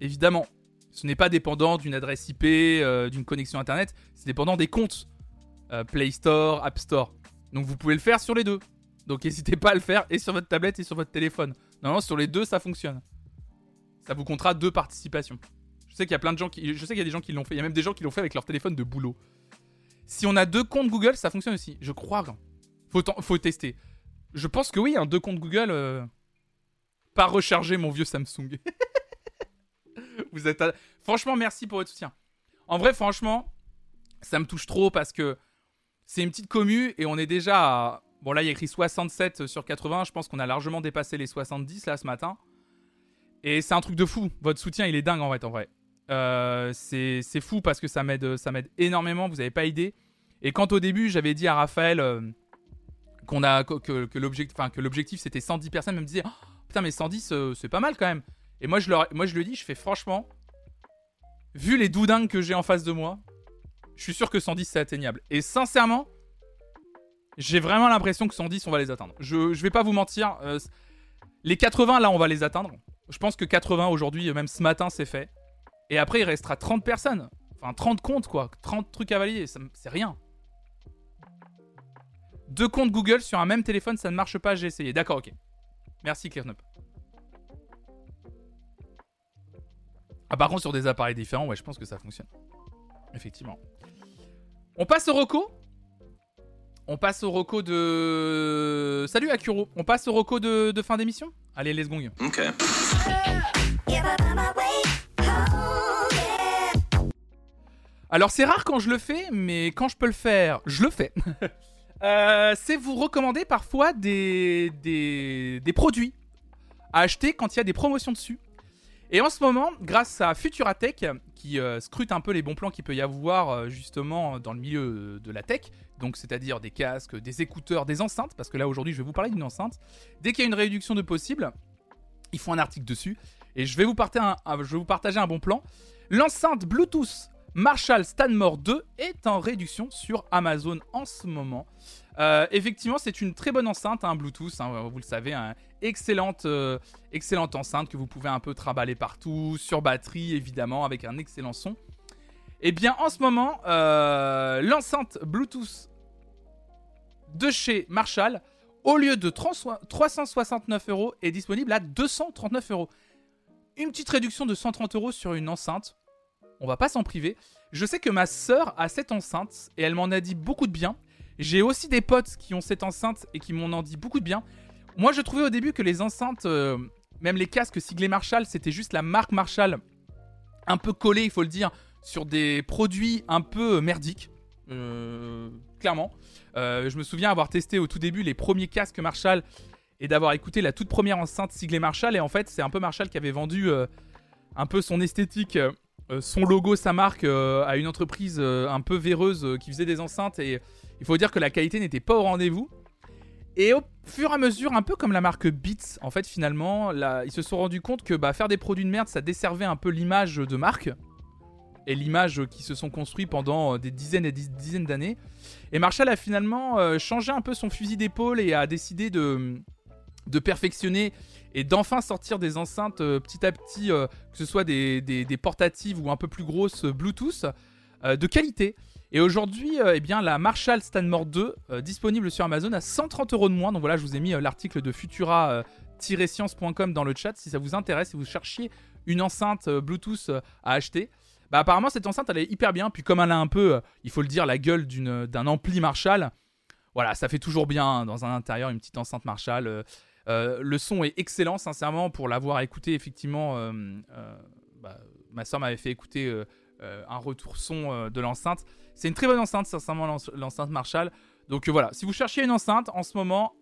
Évidemment. Ce n'est pas dépendant d'une adresse IP, euh, d'une connexion internet, c'est dépendant des comptes euh, Play Store, App Store. Donc vous pouvez le faire sur les deux. Donc n'hésitez pas à le faire et sur votre tablette et sur votre téléphone. Normalement sur les deux ça fonctionne. Ça vous comptera deux participations. Je sais qu'il y a plein de gens qui, je sais qu'il y a des gens qui l'ont fait. Il y a même des gens qui l'ont fait avec leur téléphone de boulot. Si on a deux comptes Google, ça fonctionne aussi. Je crois. Faut, faut tester. Je pense que oui, un deux comptes Google. Euh, pas recharger mon vieux Samsung. Vous êtes. Franchement, merci pour votre soutien. En vrai, franchement, ça me touche trop parce que c'est une petite commu et on est déjà à. Bon, là, il y a écrit 67 sur 80. Je pense qu'on a largement dépassé les 70 là ce matin. Et c'est un truc de fou. Votre soutien, il est dingue en fait, en vrai. Euh, c'est fou parce que ça m'aide énormément. Vous n'avez pas idée. Et quand au début, j'avais dit à Raphaël euh, a que, l'objectif c'était 110 personnes, il me disait oh, putain mais 110 euh, c'est pas mal quand même. Et moi je leur, moi je le dis, je fais franchement, vu les doudingues que j'ai en face de moi, je suis sûr que 110 c'est atteignable. Et sincèrement, j'ai vraiment l'impression que 110 on va les atteindre. Je, je vais pas vous mentir, les 80 là on va les atteindre. Je pense que 80 aujourd'hui, même ce matin c'est fait. Et après il restera 30 personnes. Enfin 30 comptes quoi, 30 trucs à valider, c'est rien. Deux comptes Google sur un même téléphone, ça ne marche pas, j'ai essayé. D'accord, ok. Merci ClearNup. Ah, par contre, sur des appareils différents, ouais, je pense que ça fonctionne. Effectivement. On passe au Roco? On passe au Roco de. Salut Akuro On passe au Roco de, de fin d'émission? Allez, let's go. Ok. Alors, c'est rare quand je le fais, mais quand je peux le faire, je le fais. Euh, c'est vous recommander parfois des, des, produits à acheter quand il y a des promotions dessus. Et en ce moment, grâce à Futuratech, qui euh, scrute un peu les bons plans qu'il peut y avoir euh, justement dans le milieu de la tech, donc c'est-à-dire des casques, des écouteurs, des enceintes, parce que là aujourd'hui je vais vous parler d'une enceinte, dès qu'il y a une réduction de possible, ils font un article dessus, et je vais vous je vais vous partager un bon plan. L'enceinte Bluetooth Marshall Stanmore 2 est en réduction sur Amazon en ce moment. Euh, effectivement, c'est une très bonne enceinte, hein, Bluetooth, hein, vous le savez, hein. excellente, euh, excellente enceinte que vous pouvez un peu trimballer partout, sur batterie évidemment, avec un excellent son. Et eh bien, en ce moment, euh, l'enceinte Bluetooth de chez Marshall, au lieu de 369 euros, est disponible à 239 euros. Une petite réduction de 130 euros sur une enceinte on va pas s'en priver. Je sais que ma sœur a cette enceinte et elle m'en a dit beaucoup de bien. J'ai aussi des potes qui ont cette enceinte et qui m'en ont dit beaucoup de bien. Moi, je trouvais au début que les enceintes, euh, même les casques siglés Marshall, c'était juste la marque Marshall, un peu collée, il faut le dire, sur des produits un peu merdiques. Euh, clairement. Euh, je me souviens avoir testé au tout début les premiers casques Marshall et d'avoir écouté la toute première enceinte siglée Marshall. Et en fait, c'est un peu Marshall qui avait vendu un peu son esthétique euh, son logo, sa marque euh, à une entreprise euh, un peu véreuse qui faisait des enceintes et il faut dire que la qualité n'était pas au rendez-vous. Et au fur et à mesure, un peu comme la marque Beats, en fait, finalement, ils se sont rendus compte que bah, faire des produits de merde, ça desservait un peu l'image de marque et l'image qui se sont construits pendant des dizaines et des dizaines d'années. Et Marshall a finalement changé un peu son fusil d'épaule et a décidé de, perfectionner et d'enfin sortir des enceintes euh, petit à petit, euh, que ce soit des, portatives ou un peu plus grosses euh, Bluetooth, de qualité. Et aujourd'hui, eh bien, la Marshall Stanmore 2, disponible sur Amazon à 130 euros de moins. Donc voilà, je vous ai mis l'article de futura-science.com dans le chat si ça vous intéresse, si vous cherchiez une enceinte Bluetooth à acheter. Bah apparemment cette enceinte elle est hyper bien, puis comme elle a un peu, il faut le dire, la gueule d'un ampli Marshall, voilà, ça fait toujours bien hein, dans un intérieur une petite enceinte Marshall. Euh, le son est excellent, sincèrement, pour l'avoir écouté, effectivement. Euh, euh, bah, ma soeur m'avait fait écouter un retour son de l'enceinte. C'est une très bonne enceinte, sincèrement, l'enceinte Marshall. Donc voilà, si vous cherchiez une enceinte en ce moment,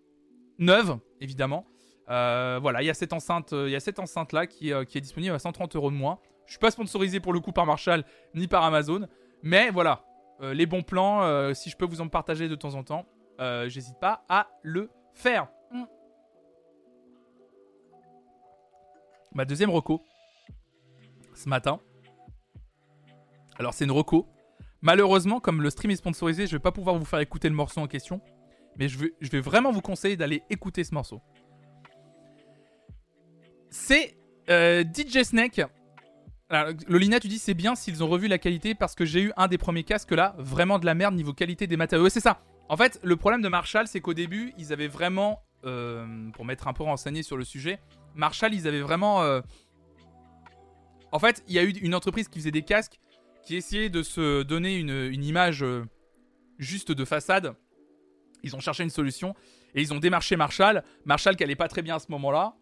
neuve, évidemment, voilà, il y a cette enceinte, enceinte là qui, qui, est disponible à 130 euros de moins. Je suis pas sponsorisé pour le coup par Marshall ni par Amazon, mais voilà, les bons plans, si je peux vous en partager de temps en temps, j'hésite pas à le faire. Ma deuxième reco, ce matin. Alors c'est une reco. Malheureusement, comme le stream est sponsorisé, je vais pas pouvoir vous faire écouter le morceau en question. Mais je vais, vraiment vous conseiller d'aller écouter ce morceau. C'est euh, DJ Snake. Lolina, tu dis c'est bien s'ils ont revu la qualité parce que j'ai eu un des premiers casques là, vraiment de la merde niveau qualité des matériaux. c'est ça. En fait, le problème de Marshall, c'est qu'au début, ils avaient vraiment, euh, pour m'être un peu renseigné sur le sujet, Marshall, ils avaient vraiment. Euh, en fait, il y a eu une entreprise qui faisait des casques qui essayait de se donner une, image euh, juste de façade. Ils ont cherché une solution et ils ont démarché Marshall. Marshall qui allait pas très bien à ce moment-là.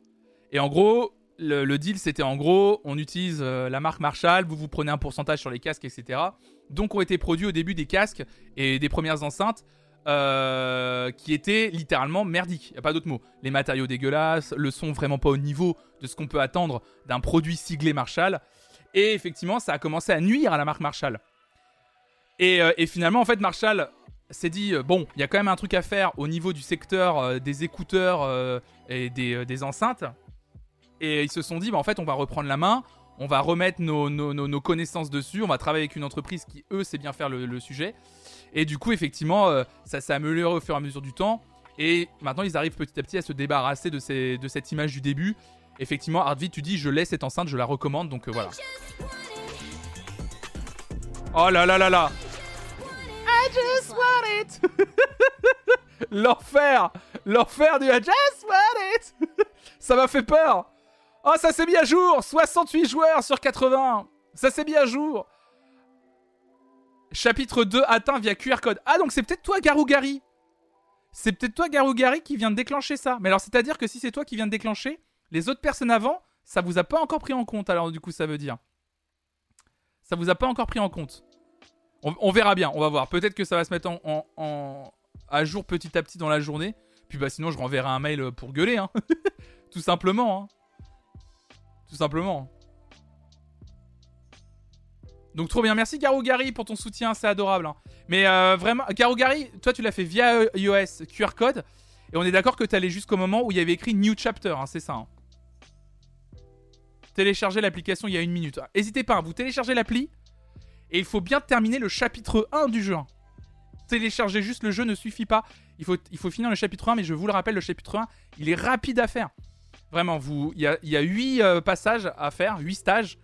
Et en gros, le, deal, c'était en gros, on utilise euh, la marque Marshall, vous vous prenez un pourcentage sur les casques, etc. Donc ont été produits au début des casques et des premières enceintes euh, qui étaient littéralement merdiques. Y a pas d'autre mot. Les matériaux dégueulasses, le son vraiment pas au niveau de ce qu'on peut attendre d'un produit siglé Marshall. Et effectivement, ça a commencé à nuire à la marque Marshall. Et, euh, finalement, en fait, Marshall s'est dit bon, il y a quand même un truc à faire au niveau du secteur des écouteurs et des enceintes. Et ils se sont dit, bah, en fait, on va reprendre la main, on va remettre nos, connaissances dessus, on va travailler avec une entreprise qui, eux, sait bien faire le, sujet. Et du coup, effectivement, euh, ça s'est amélioré au fur et à mesure du temps. Et maintenant, ils arrivent petit à petit à se débarrasser de cette image du début. Effectivement, Hardvid, tu dis, je laisse cette enceinte, je la recommande, donc euh, voilà. Oh là là là là. I just want it. L'enfer. L'enfer du I just want it. Ça m'a fait peur. Oh, ça s'est mis à jour. 68 joueurs sur 80 Ça s'est mis à jour. Chapitre 2 atteint via QR code. Ah, donc c'est peut-être toi, Garougari C'est peut-être toi, Garougari, qui vient de déclencher ça. Mais alors, c'est-à-dire que si c'est toi qui viens de déclencher, les autres personnes avant, ça vous a pas encore pris en compte, alors du coup, ça veut dire. Ça vous a pas encore pris en compte. On, verra bien, on va voir. Peut-être que ça va se mettre en, à jour petit à petit dans la journée. Puis bah sinon, je renverrai un mail pour gueuler, hein. Tout simplement, hein. Tout simplement. Donc trop bien. Merci Gary pour ton soutien, c'est adorable. Hein. Mais euh, vraiment, Gary, toi tu l'as fait via iOS QR code. Et on est d'accord que tu allé jusqu'au moment où il y avait écrit New Chapter, hein, c'est ça. Télécharger l'application il y a une minute. N'hésitez pas, vous téléchargez l'appli. Et il faut bien terminer le chapitre 1 du jeu. Télécharger juste le jeu ne suffit pas. Il faut, il faut finir le chapitre 1, mais je vous le rappelle, le chapitre 1, il est rapide à faire. Vraiment, vous, il y a, y 8 euh, passages à faire, 8 stages.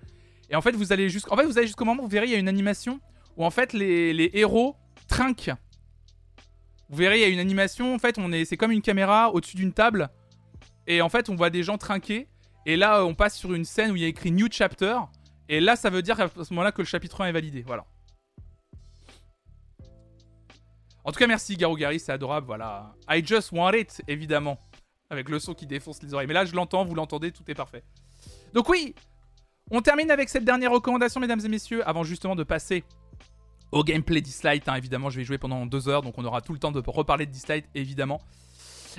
Et en fait, vous allez jusqu'au en fait, vous moment où vous verrez, il y a une animation où en fait les, héros trinquent. Vous verrez, il y a une animation. En fait, on est, c'est comme une caméra au-dessus d'une table. Et en fait, on voit des gens trinquer. Et là, on passe sur une scène où il y a écrit New Chapter. Et là, ça veut dire à ce moment-là que le chapitre 1 est validé. Voilà. En tout cas, merci Garou c'est adorable. Voilà. I just want it, évidemment. Avec le son qui défonce les oreilles. Mais là, je l'entends, vous l'entendez, tout est parfait. Donc oui, on termine avec cette dernière recommandation, mesdames et messieurs, avant justement de passer au gameplay Dislight. Hein. Évidemment, je vais jouer pendant deux heures, donc on aura tout le temps de reparler de Dislight, évidemment.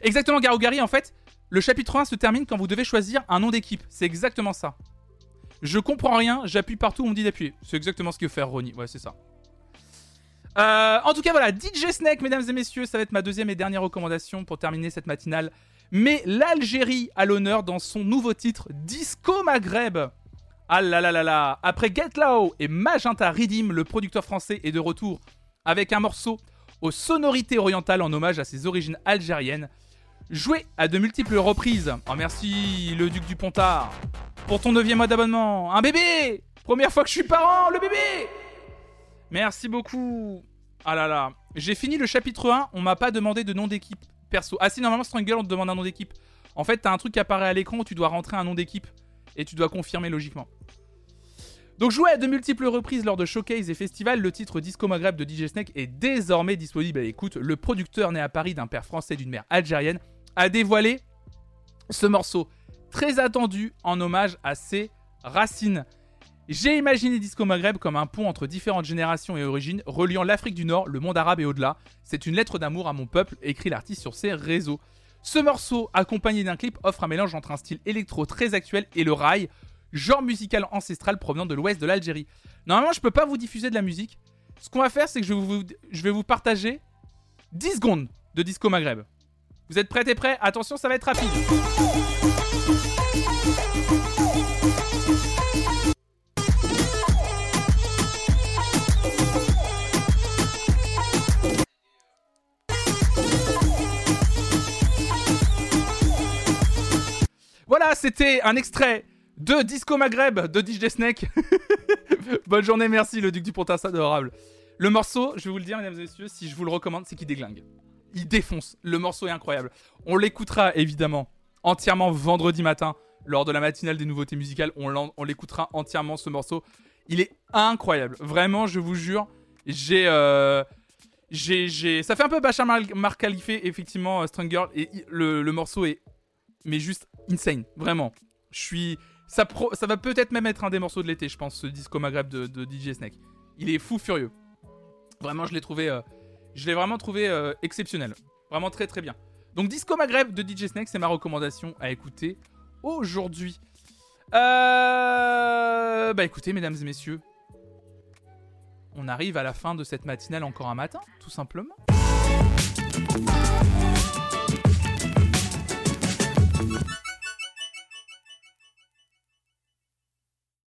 Exactement, Garogari, en fait, le chapitre 1 se termine quand vous devez choisir un nom d'équipe. C'est exactement ça. Je comprends rien, j'appuie partout, on me dit d'appuyer. C'est exactement ce que fait Ronnie. Ouais, c'est ça. Euh, en tout cas, voilà, DJ Snake, mesdames et messieurs, ça va être ma deuxième et dernière recommandation pour terminer cette matinale mais l'Algérie a l'honneur dans son nouveau titre Disco Maghreb. Ah là là là là Après Get Low et Magenta Redeem, le producteur français est de retour avec un morceau aux sonorités orientales en hommage à ses origines algériennes, joué à de multiples reprises. Oh merci le duc du Pontard pour ton neuvième mois d'abonnement. Un bébé Première fois que je suis parent, le bébé Merci beaucoup. Ah là là. J'ai fini le chapitre 1, on m'a pas demandé de nom d'équipe perso. Ah si, normalement, Strangle, on te demande un nom d'équipe. En fait, t'as un truc qui apparaît à l'écran où tu dois rentrer un nom d'équipe. Et tu dois confirmer logiquement. Donc joué à de multiples reprises lors de showcase et festivals, le titre Disco Maghreb de DJ Snake est désormais disponible. écoute, le producteur né à Paris d'un père français d'une mère algérienne a dévoilé ce morceau très attendu en hommage à ses racines. J'ai imaginé Disco Maghreb comme un pont entre différentes générations et origines, reliant l'Afrique du Nord, le monde arabe et au-delà. C'est une lettre d'amour à mon peuple, écrit l'artiste sur ses réseaux. Ce morceau, accompagné d'un clip, offre un mélange entre un style électro très actuel et le rail, genre musical ancestral provenant de l'ouest de l'Algérie. Normalement, je peux pas vous diffuser de la musique. Ce qu'on va faire, c'est que je je vais vous partager 10 secondes de Disco Maghreb. Vous êtes prêts et prêts? Attention, ça va être rapide. Voilà, c'était un extrait de Disco Maghreb de DJ Snake. Bonne journée, merci le duc du Pontas, adorable. Le morceau, je vais vous le dire, mesdames et messieurs, si je vous le recommande, c'est qu'il déglingue. Il défonce. Le morceau est incroyable. On l'écoutera évidemment entièrement vendredi matin lors de la matinale des nouveautés musicales. On l'écoutera entièrement ce morceau. Il est incroyable. Vraiment, je vous jure. J'ai. Euh, j'ai, Ça fait un peu Bachar Mar Khalife, effectivement, euh, Strong. Et le, morceau est. Mais juste insane. Vraiment. Je suis. Ça, ça va peut-être même être un des morceaux de l'été, je pense, ce disco Maghreb de, DJ Snake. Il est fou furieux. Vraiment, je l'ai trouvé. Euh, je l'ai vraiment trouvé euh, exceptionnel. Vraiment très très bien. Donc Disco Maghreb de DJ Snake, c'est ma recommandation à écouter aujourd'hui. Euh... Bah écoutez, mesdames et messieurs, on arrive à la fin de cette matinale encore un matin, tout simplement.